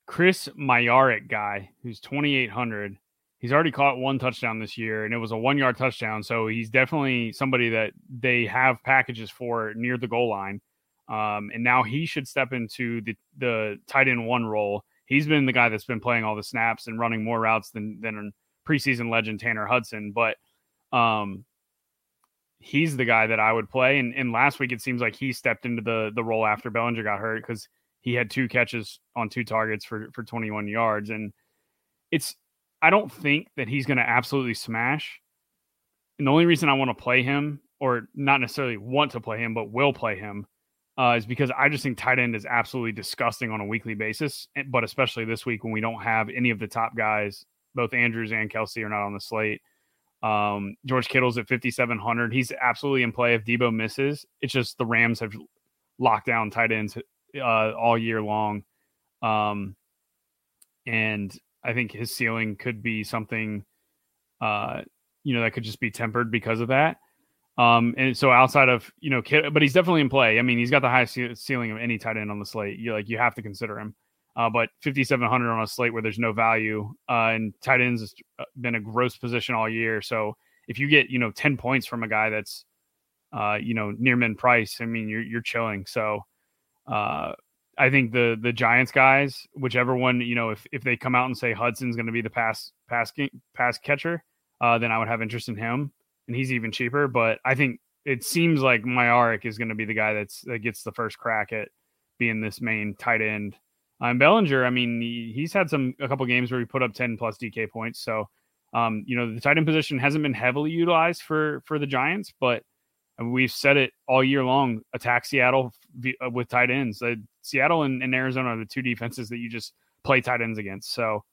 Speaker 2: Chris Myarick guy, who's 2800, he's already caught one touchdown this year and it was a 1-yard touchdown, so he's definitely somebody that they have packages for near the goal line. Um, and now he should step into the the tight end one role he's been the guy that's been playing all the snaps and running more routes than than preseason legend Tanner Hudson. But um, he's the guy that I would play. And, and last week it seems like he stepped into the the role after Bellinger got hurt because he had two catches on two targets for for 21 yards. And it's I don't think that he's going to absolutely smash. And the only reason I want to play him, or not necessarily want to play him, but will play him, uh, is because I just think tight end is absolutely disgusting on a weekly basis, but especially this week when we don't have any of the top guys. Both Andrews and Kelce are not on the slate. Um, George Kittle's at 5,700. He's absolutely in play if Deebo misses. It's just the Rams have locked down tight ends uh, all year long. Um, and I think his ceiling could be something, uh, you know, that could just be tempered because of that. Um, and so outside of you know, but he's definitely in play. I mean, he's got the highest ceiling of any tight end on the slate. You like you have to consider him. Uh, but 5700 on a slate where there's no value, uh, and tight ends has been a gross position all year. So if you get you know 10 points from a guy that's uh, you know near min price, I mean you're you're chilling. So uh, I think the the Giants guys, whichever one you know, if if they come out and say Hudson's going to be the pass pass pass catcher, uh, then I would have interest in him and he's even cheaper. But I think it seems like Myarick is going to be the guy that's that gets the first crack at being this main tight end. Um, Bellinger, I mean, he, he's had some a couple games where he put up ten plus DK points. So, um, you know, the tight end position hasn't been heavily utilized for for the Giants, but we've said it all year long. Attack Seattle uh, with tight ends. Uh, Seattle and, and Arizona are the two defenses that you just play tight ends against. So,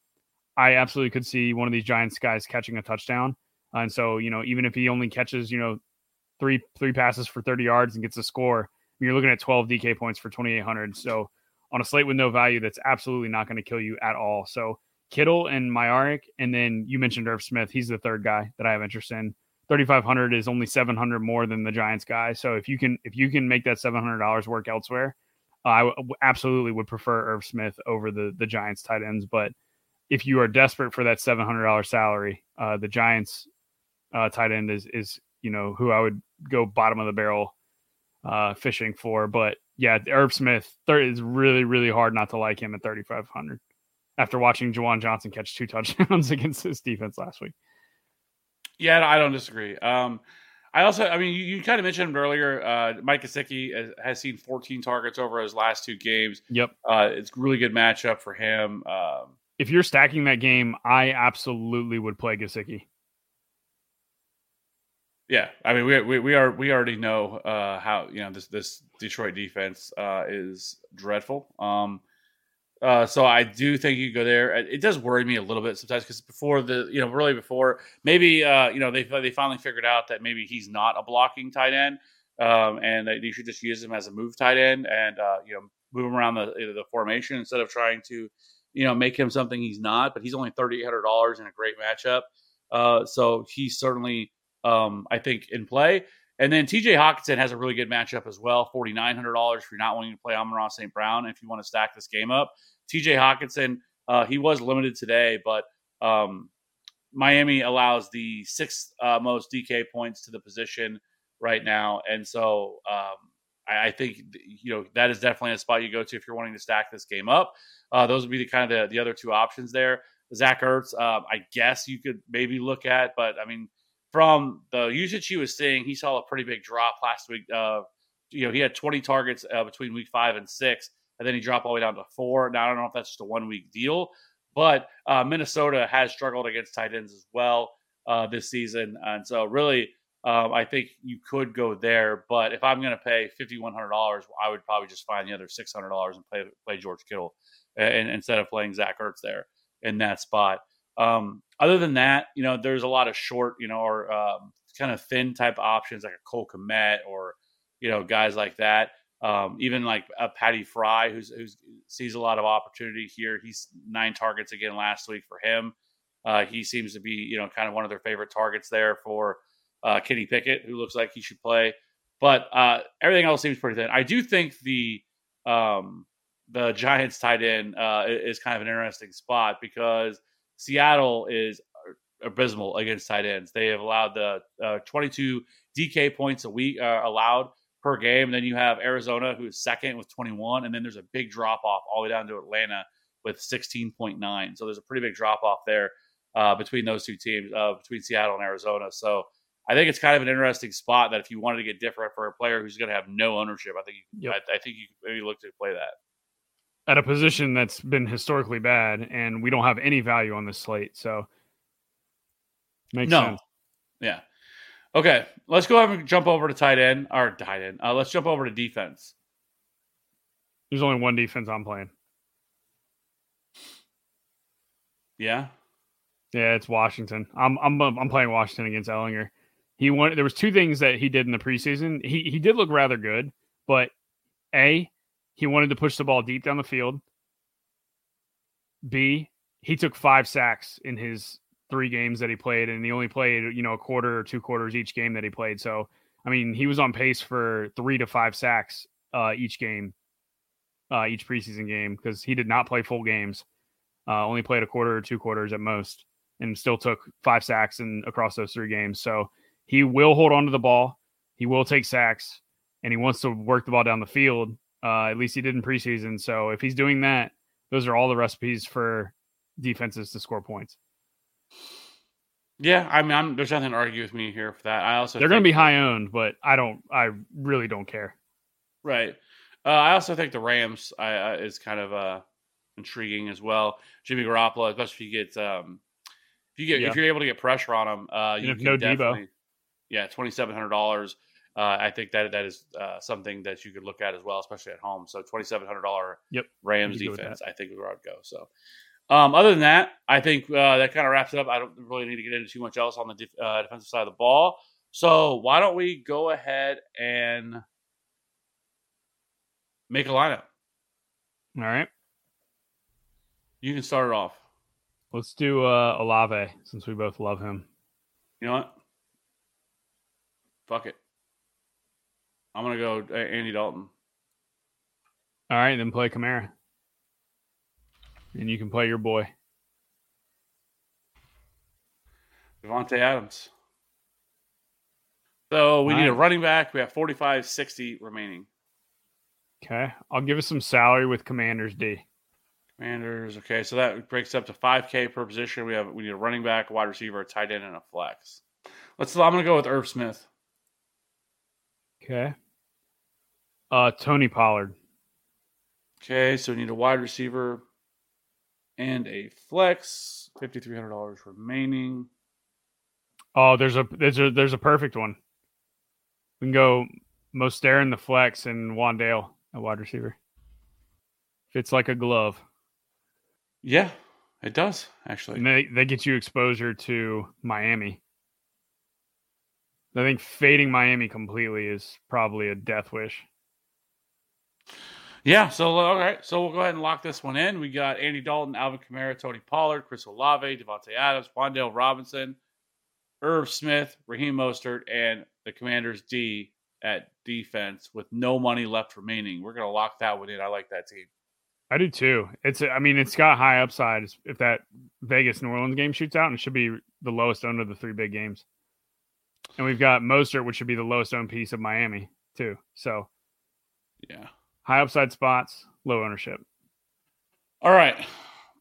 Speaker 2: I absolutely could see one of these Giants guys catching a touchdown. And so, you know, even if he only catches, you know, three three passes for 30 yards and gets a score, you're looking at 12 DK points for 2,800. So on a slate with no value, that's absolutely not going to kill you at all. So Kittle and Myarick, and then you mentioned Irv Smith. He's the third guy that I have interest in. 3,500 is only 700 more than the Giants guy. So if you can if you can make that $700 work elsewhere, I w- absolutely would prefer Irv Smith over the the Giants tight ends. But if you are desperate for that $700 salary, uh, the Giants uh, tight end is is you know who I would go bottom of the barrel uh, fishing for. But yeah, Herb Smith is really really hard not to like him at 3,500 after watching Juwan Johnson catch two touchdowns against this defense last week.
Speaker 1: Yeah, I don't disagree. Um, I also, I mean, you, you kind of mentioned earlier, uh, Mike Gesicki has, has seen 14 targets over his last two games.
Speaker 2: Yep,
Speaker 1: uh, it's really good matchup for him. Um,
Speaker 2: if you're stacking that game, I absolutely would play Gesicki.
Speaker 1: Yeah, I mean, we we we are we already know uh, how you know this this Detroit defense uh, is dreadful. Um, Uh, so I do think you go there. It does worry me a little bit sometimes because before the, you know, really before maybe, uh, you know, they they finally figured out that maybe he's not a blocking tight end, um, and that you should just use him as a move tight end and uh, you know move him around the the formation instead of trying to, you know, make him something he's not. But he's only thirty eight hundred dollars in a great matchup, uh, so he's certainly, um, I think, in play. And then TJ Hockenson has a really good matchup as well, forty nine hundred dollars if you're not wanting to play Amon Ross St. Brown. If you want to stack this game up, TJ Hockenson, uh, he was limited today, but um, Miami allows the sixth uh, most DK points to the position right now, and so um, I, I think you know that is definitely a spot you go to if you're wanting to stack this game up. Uh, those would be the kind of the, the other two options there. Zach Ertz, um, I guess you could maybe look at, but I mean, from the usage he was seeing, he saw a pretty big drop last week. Uh, you know, he had 20 targets uh, between week five and six, and then he dropped all the way down to four. Now, I don't know if that's just a one week deal, but uh, Minnesota has struggled against tight ends as well uh, this season. And so, really, um, I think you could go there. But if I'm going to pay $5,100, I would probably just find the other $600 and play, play George Kittle and, instead of playing Zach Ertz there in that spot. Um, other than that, you know, there's a lot of short, you know, or um, kind of thin type options like a Cole Kmet or, you know, guys like that. Um, even like a Patty Fry, who's who's sees a lot of opportunity here. He's nine targets again last week for him. Uh, he seems to be, you know, kind of one of their favorite targets there for uh, Kenny Pickett, who looks like he should play. But uh, everything else seems pretty thin. I do think the um, the Giants tight end uh, is kind of an interesting spot because Seattle is abysmal against tight ends. They have allowed the uh, 22 DK points a week uh, allowed per game. And then you have Arizona, who is second with 21, and then there's a big drop off all the way down to Atlanta with 16.9. So there's a pretty big drop off there uh, between those two teams, uh, between Seattle and Arizona. So I think it's kind of an interesting spot that if you wanted to get different for a player who's going to have no ownership, I think you,
Speaker 2: Yep.
Speaker 1: I, I think you maybe look to play that.
Speaker 2: At a position that's been historically bad, and we don't have any value on this slate. So makes
Speaker 1: no.
Speaker 2: sense.
Speaker 1: Yeah. Okay. Let's go ahead and jump over to tight end or tight end. Uh, let's jump over to defense.
Speaker 2: There's only one defense I'm playing.
Speaker 1: Yeah.
Speaker 2: Yeah, it's Washington. I'm I'm I'm playing Washington against Ehlinger. He wanted there was two things that he did in the preseason. He he did look rather good, but A, he wanted to push the ball deep down the field. B, he took five sacks in his three games that he played, and he only played, you know, a quarter or two quarters each game that he played. So I mean, he was on pace for three to five sacks uh, each game, uh, each preseason game, because he did not play full games. Uh, only played a quarter or two quarters at most and still took five sacks in across those three games. So he will hold on to the ball. He will take sacks and he wants to work the ball down the field. Uh, at least he did in preseason. So if he's doing that, those are all the recipes for defenses to score points.
Speaker 1: Yeah. I mean, I'm, there's nothing to argue with me here for that. I also
Speaker 2: They're going to be high owned, but I don't, I really don't care.
Speaker 1: Right. Uh, I also think the Rams I, uh, is kind of uh, intriguing as well. Jimmy Garoppolo, especially if you get um, if you get
Speaker 2: Yeah.
Speaker 1: if you're able to get pressure on him, uh,
Speaker 2: And
Speaker 1: you
Speaker 2: if
Speaker 1: can
Speaker 2: no
Speaker 1: Deebo. yeah, twenty seven hundred dollars. Uh, I think that that is uh, something that you could look at as well, especially at home. So twenty seven hundred dollar
Speaker 2: Yep.
Speaker 1: Rams
Speaker 2: You could go with
Speaker 1: defense, I think is where I'd go. So, um, other than that, I think uh, that kind of wraps it up. I don't really need to get into too much else on the def- uh, defensive side of the ball. So why don't we go ahead and make a lineup?
Speaker 2: All right.
Speaker 1: You can start it off.
Speaker 2: Let's do uh, Olave since we both love him.
Speaker 1: You know what? Fuck it. I'm gonna go uh, Andy Dalton.
Speaker 2: All right. Then play Kamara. And you can play your boy.
Speaker 1: Davante Adams. So we need a running back. We have 45, 60 remaining.
Speaker 2: Okay. I'll give us some salary with Commanders D.
Speaker 1: Commanders. Okay, so that breaks up to 5K per position. We have we need a running back, wide receiver, a tight end, and a flex. Let's. I'm gonna go with Irv Smith.
Speaker 2: Okay. Uh, Tony Pollard.
Speaker 1: Okay, so we need a wide receiver and a flex. Fifty three hundred dollars remaining.
Speaker 2: Oh, there's a there's a there's a perfect one. We can go Mostert in the flex and Wan'Dale at wide receiver. Fits like a glove.
Speaker 1: Yeah, it does actually.
Speaker 2: And they, they get you exposure to Miami. I think fading Miami completely is probably a death wish.
Speaker 1: Yeah, so all right, so we'll go ahead and lock this one in. We got Andy Dalton, Alvin Kamara, Tony Pollard, Chris Olave, Davante Adams, Wan'Dale Robinson, Irv Smith, Raheem Mostert, and the Commanders D at defense with no money left remaining. We're gonna lock that one in. I like that team.
Speaker 2: I do too. It's I mean it's got high upside if that Vegas New Orleans game shoots out, and it should be the lowest of the three big games. And we've got Mostert, which should be the lowest owned piece of Miami too. So
Speaker 1: Yeah.
Speaker 2: high upside spots, low ownership.
Speaker 1: All right.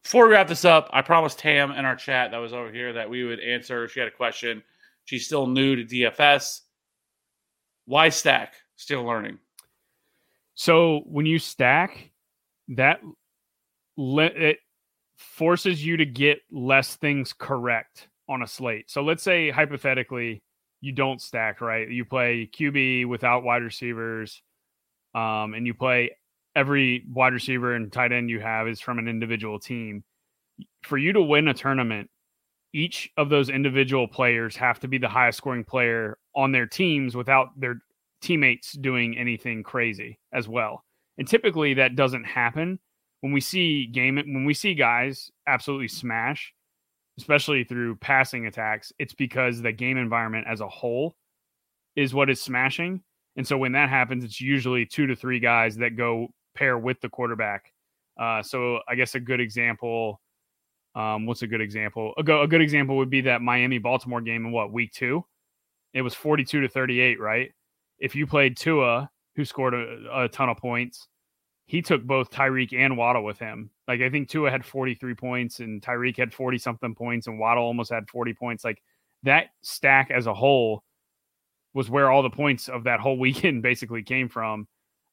Speaker 1: Before we wrap this up, I promised Tam in our chat that was over here that we would answer. She had a question. She's still new to DFS. Why stack? Still learning.
Speaker 2: So when you stack, that le- it forces you to get less things correct on a slate. So let's say hypothetically you don't stack, right? You play QB without wide receivers, um, and you play every wide receiver and tight end you have is from an individual team. For you to win a tournament, each of those individual players have to be the highest scoring player on their teams without their teammates doing anything crazy as well. And typically that doesn't happen when we see game when we see guys absolutely smash, especially through passing attacks, it's because the game environment as a whole is what is smashing. And so when that happens, it's usually two to three guys that go pair with the quarterback. Uh, so I guess a good example, um, what's a good example? A, go, a good example would be that Miami Baltimore game in what week two? It was 42 to 38, right? If you played Tua, who scored a, a ton of points, he took both Tyreek and Waddle with him. Like I think Tua had 43 points and Tyreek had 40 something points and Waddle almost had 40 points. Like that stack as a whole was where all the points of that whole weekend basically came from.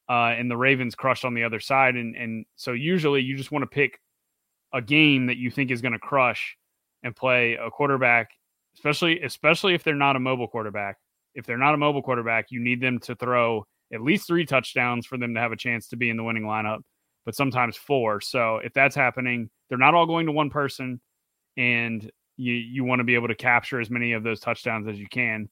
Speaker 2: Uh, and the Ravens crushed on the other side. And and so usually you just want to pick a game that you think is going to crush and play a quarterback, especially especially if they're not a mobile quarterback. If they're not a mobile quarterback, you need them to throw at least three touchdowns for them to have a chance to be in the winning lineup, but sometimes four. So if that's happening, they're not all going to one person, and you you want to be able to capture as many of those touchdowns as you can.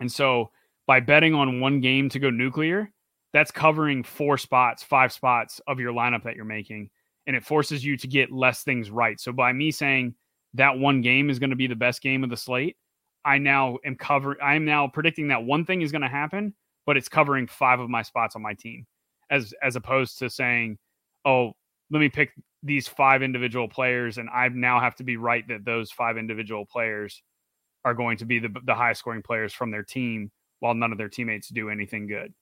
Speaker 2: And so by betting on one game to go nuclear, that's covering four spots, five spots of your lineup that you're making. And it forces you to get less things right. So by me saying that one game is going to be the best game of the slate, I now am covering, I'm now predicting that one thing is going to happen, but it's covering five of my spots on my team as, as opposed to saying, oh, let me pick these five individual players and I now have to be right that those five individual players are going to be the, the highest scoring players from their team while none of their teammates do anything good.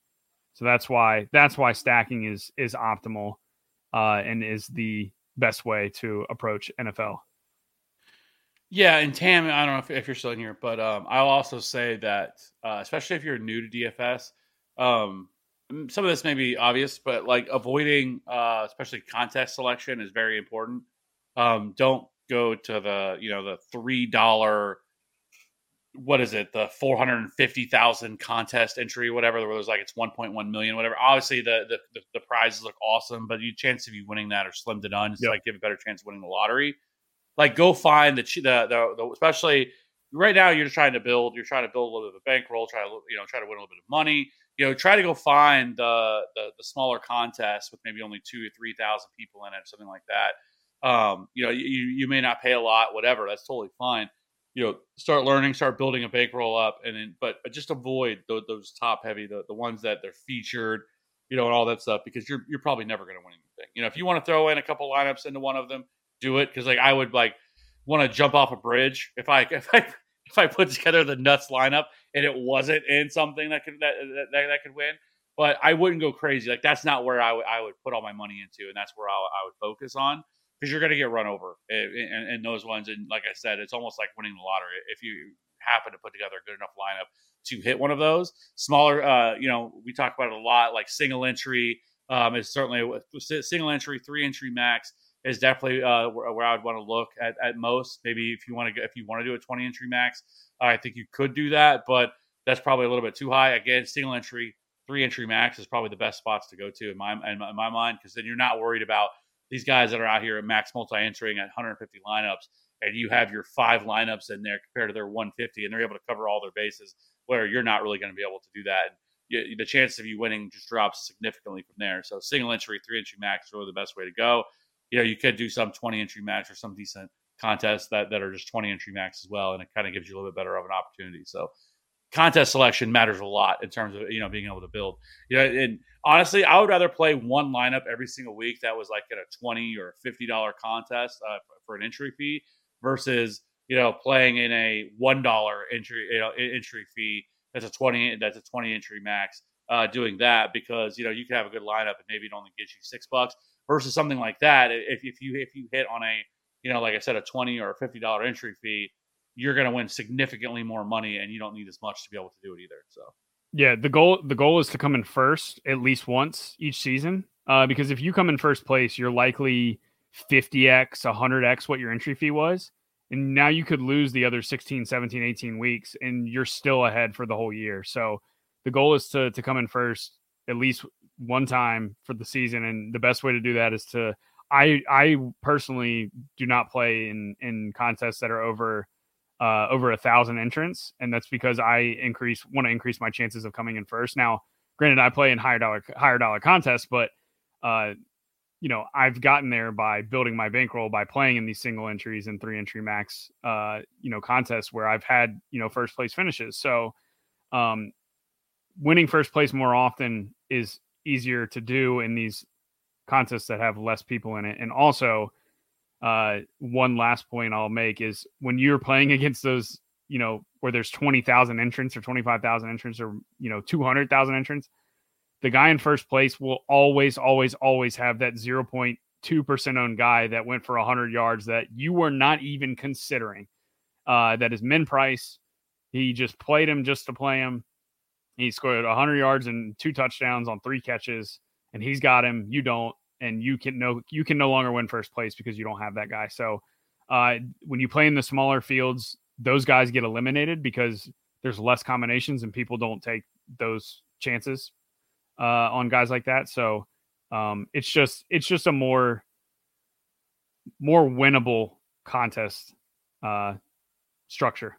Speaker 2: So that's why that's why stacking is is optimal uh, and is the best way to approach NFL.
Speaker 1: Yeah, and Tam, I don't know if, if you're still in here, but um, I'll also say that, uh, especially if you're new to DFS, um, some of this may be obvious, but like avoiding, uh, especially contest selection, is very important. Um, don't go to the you know the three dollar what is it? The 450,000 contest entry whatever where there's like it's 1.1 million whatever. Obviously the, the the, the prizes look awesome but your chance of you winning that are slim to none. It's
Speaker 2: Yep.
Speaker 1: like give a better chance of winning the lottery. Like go find the, the the the especially right now you're trying to build you're trying to build a little bit of a bankroll try to you know try to win a little bit of money you know try to go find the the, the smaller contests with maybe only two or three thousand people in it or something like that. Um you know you you may not pay a lot whatever that's totally fine. You know start learning start building a bankroll up and then but, just avoid those, those top heavy the, the ones that they're featured you know and all that stuff because you're you're probably never going to win anything. You know if you want to throw in a couple lineups into one of them do it because like i would like want to jump off a bridge. If i if i if i put together the nuts lineup and it wasn't in something that could that that, that, could win but i wouldn't go crazy like that's not where i would i would put all my money into and that's where i, I would focus on because you're going to get run over in, in, in those ones. And like I said, it's almost like winning the lottery if you happen to put together a good enough lineup to hit one of those. Smaller, uh, you know, we talk about it a lot. Like single entry um, is certainly single entry, three entry max is definitely uh, where, where I would want to look at, at most. Maybe if you want to if you want to do a 20 entry max, I think you could do that, but that's probably a little bit too high. Again, single entry, three entry max is probably the best spots to go to in my in my, in my mind because then you're not worried about these guys that are out here at max multi entering at 150 lineups, and you have your five lineups in there compared to their 150, and they're able to cover all their bases, where you're not really going to be able to do that. You, the chance of you winning just drops significantly from there. So single entry, three entry max is really the best way to go. You know, you could do some 20 entry max or some decent contests that, that are just 20 entry max as well, and it kind of gives you a little bit better of an opportunity. So contest selection matters a lot in terms of you know being able to build. You know, and honestly, I would rather play one lineup every single week that was like at a twenty or fifty dollar contest uh, for an entry fee versus you know playing in a one dollar entry you know entry fee that's a twenty that's a twenty entry max. Uh, doing that because you know you can have a good lineup and maybe it only gets you six bucks versus something like that. If, if you if you hit on a you know like I said a twenty or a fifty dollar entry fee, you're going to win significantly more money and you don't need as much to be able to do it either. So,
Speaker 2: yeah, the goal the goal is to come in first at least once each season. Uh, because if you come in first place, you're likely 50x, 100x what your entry fee was. And now you could lose the other 16, 17, 18 weeks and you're still ahead for the whole year. So the goal is to to come in first at least one time for the season and the best way to do that is to I I personally do not play in in contests that are over uh, over a thousand entrants, and that's because I increase want to increase my chances of coming in first. Now, granted, I play in higher dollar higher dollar contests, but uh, you know I've gotten there by building my bankroll by playing in these single entries and three entry max uh, you know contests where I've had you know first place finishes. So, um, winning first place more often is easier to do in these contests that have less people in it, and also uh, one last point I'll make is when you're playing against those, you know, where there's 20,000 entrants or 25,000 entrants or, you know, 200,000 entrants, the guy in first place will always, always, always have that 0.2% owned guy that went for 100 yards that you were not even considering. Uh, that is min price. He just played him just to play him. He scored 100 yards and two touchdowns on three catches, and he's got him. You don't and you can no you can no longer win first place because you don't have that guy. So uh, when you play in the smaller fields, those guys get eliminated because there's less combinations and people don't take those chances uh, on guys like that. So um, it's just it's just a more more winnable contest uh, structure.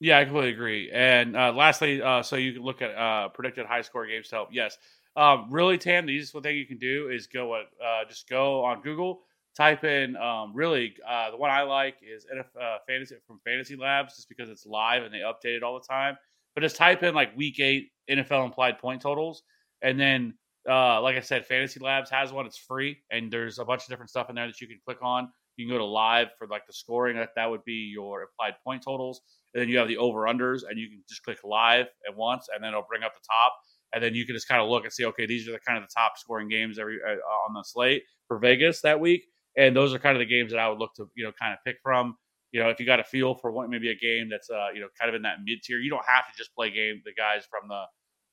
Speaker 1: Yeah, I completely agree. And uh, lastly, uh, so you can look at uh, predicted high score games to help. Yes, um, really, Tam, the easiest thing you can do is go uh, just go on Google, type in um, really uh, the one I like is NFL, uh, fantasy from Fantasy Labs, just because it's live and they update it all the time. But just type in like Week Eight NFL implied point totals, and then uh, like I said, Fantasy Labs has one. It's free, and there's a bunch of different stuff in there that you can click on. You can go to live for like the scoring. That that would be your implied point totals, and then you have the over unders, and you can just click live at once, and then it'll bring up the top and then you can just kind of look and see, okay, these are the kind of the top scoring games every uh, on the slate for Vegas that week, and those are kind of the games that I would look to you know kind of pick from. You know, if you got a feel for what maybe a game that's uh you know kind of in that mid tier, you don't have to just play game the guys from the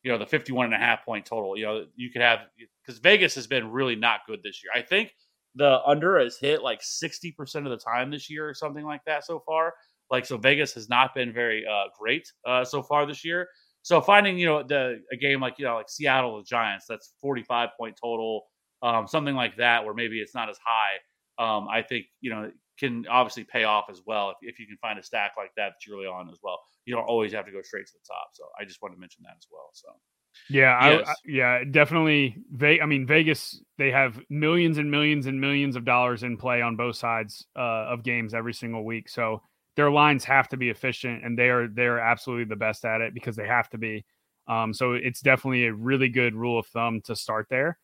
Speaker 1: you know the 51 and a half point total. You know, you could have because Vegas has been really not good this year. I think the under has hit like 60% of the time this year or something like that so far. Like so Vegas has not been very uh, great uh, so far this year. So finding you know the a game like you know like Seattle the Giants that's 45 point total, um, something like that where maybe it's not as high. Um, I think you know can obviously pay off as well if, if you can find a stack like that that you're really on as well. You don't always have to go straight to the top. So I just wanted to mention that as well. So.
Speaker 2: Yeah, yes. I, I, yeah, definitely. Ve- I mean, Vegas, they have millions and millions and millions of dollars in play on both sides uh, of games every single week. So their lines have to be efficient and they are they're absolutely the best at it because they have to be. Um, so it's definitely a really good rule of thumb to start there.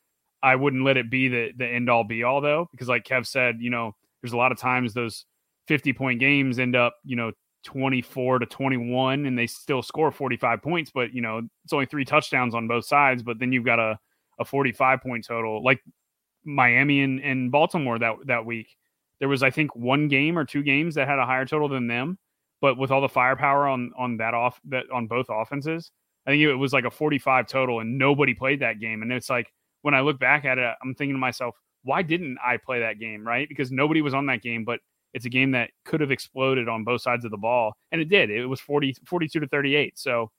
Speaker 2: I wouldn't let it be the the end all be all though, because like Kev said, you know, there's a lot of times those 50 point games end up, you know, 24 to 21 and they still score 45 points, but you know, it's only three touchdowns on both sides, but then you've got a, a 45 point total like Miami and, and Baltimore that that week. There was, I think, one game or two games that had a higher total than them, but with all the firepower on on that off that on both offenses, I think it was like a 45 total, and nobody played that game. And it's like when I look back at it, I'm thinking to myself, why didn't I play that game? Right? Because nobody was on that game, but it's a game that could have exploded on both sides of the ball, and it did. It was 40, 42 to 38. So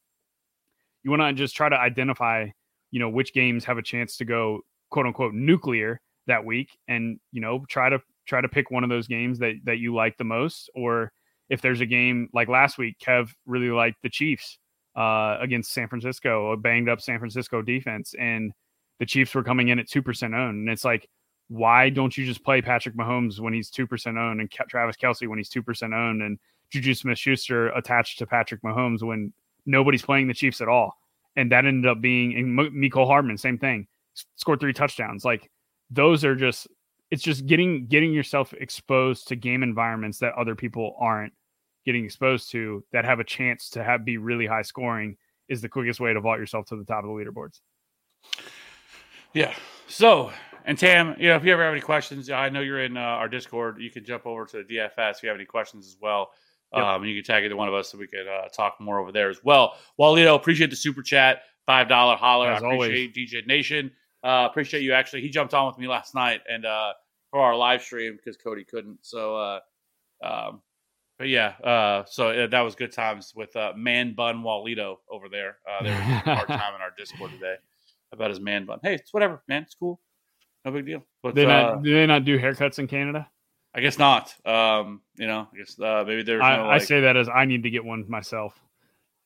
Speaker 2: you want to just try to identify, you know, which games have a chance to go quote unquote nuclear that week, and you know try to try to pick one of those games that that you like the most, or if there's a game like last week, Kev really liked the Chiefs uh, against San Francisco, a banged up San Francisco defense, and the Chiefs were coming in at two percent owned, and it's like, why don't you just play Patrick Mahomes when he's two percent owned, and Travis Kelce when he's two percent owned, and Juju Smith Schuster attached to Patrick Mahomes when nobody's playing the Chiefs at all, and that ended up being and M- Mecole Hardman, same thing, scored three touchdowns. Like those are just, it's just getting getting yourself exposed to game environments that other people aren't getting exposed to that have a chance to have be really high scoring is the quickest way to vault yourself to the top of the leaderboards.
Speaker 1: Yeah. So, and Tam, you know, if you ever have any questions, I know you're in uh, our Discord. You can jump over to the DFS if you have any questions as well.
Speaker 2: Yep.
Speaker 1: Um, you can tag either one of us so we can uh, talk more over there as well. Walito, appreciate the super chat, five dollar holler.
Speaker 2: As
Speaker 1: I appreciate DJ Nation. Uh, appreciate you actually. He jumped on with me last night and uh, for our live stream because Cody couldn't. So, uh, um, but yeah, uh, so uh, that was good times with uh, Man Bun Walito over there. Uh, they were having a hard time in our Discord today about his man bun. Hey, it's whatever, man. It's cool. No big deal. But
Speaker 2: They
Speaker 1: uh,
Speaker 2: not, do they not do haircuts in Canada?
Speaker 1: I guess not. Um, you know, I guess uh, maybe there's
Speaker 2: I,
Speaker 1: no
Speaker 2: I say that as I need to get one myself.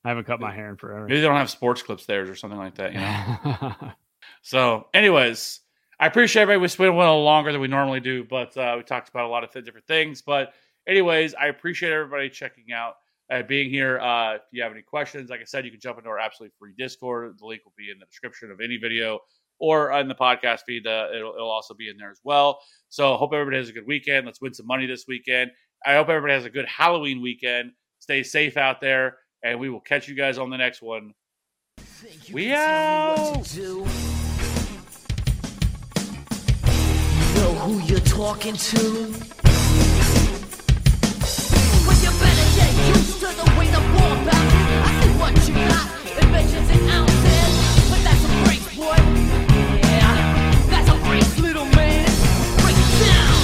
Speaker 2: I haven't cut my hair in forever.
Speaker 1: maybe they don't have sports clips there or something like that. You know. so, anyways, I appreciate everybody. We spent a little longer than we normally do, but uh, we talked about a lot of th- different things. But, anyways, I appreciate everybody checking out. Uh, being here, uh, if you have any questions, like I said, you can jump into our absolutely free Discord. The link will be in the description of any video or in the podcast feed. Uh, it'll, it'll also be in there as well. So, hope everybody has a good weekend. Let's win some money this weekend. I hope everybody has a good Halloween weekend. Stay safe out there, and we will catch you guys on the next one. We out.
Speaker 7: Who you're talking to. Well, you better get used to the way the ball bounces. I see what you got, inventions and ounces, but that's a break, boy. Yeah, that's a break, little man. Break it down.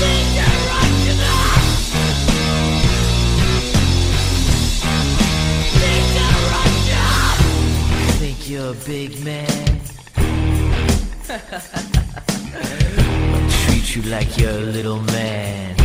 Speaker 7: Dangerous enough. Dangerous enough. Think you're a big man. Treat you like you're a little man.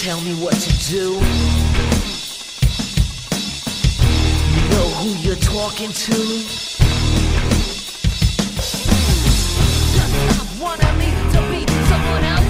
Speaker 7: Tell me what to do? You know who you're talking to? Just stop wanting me to be someone else.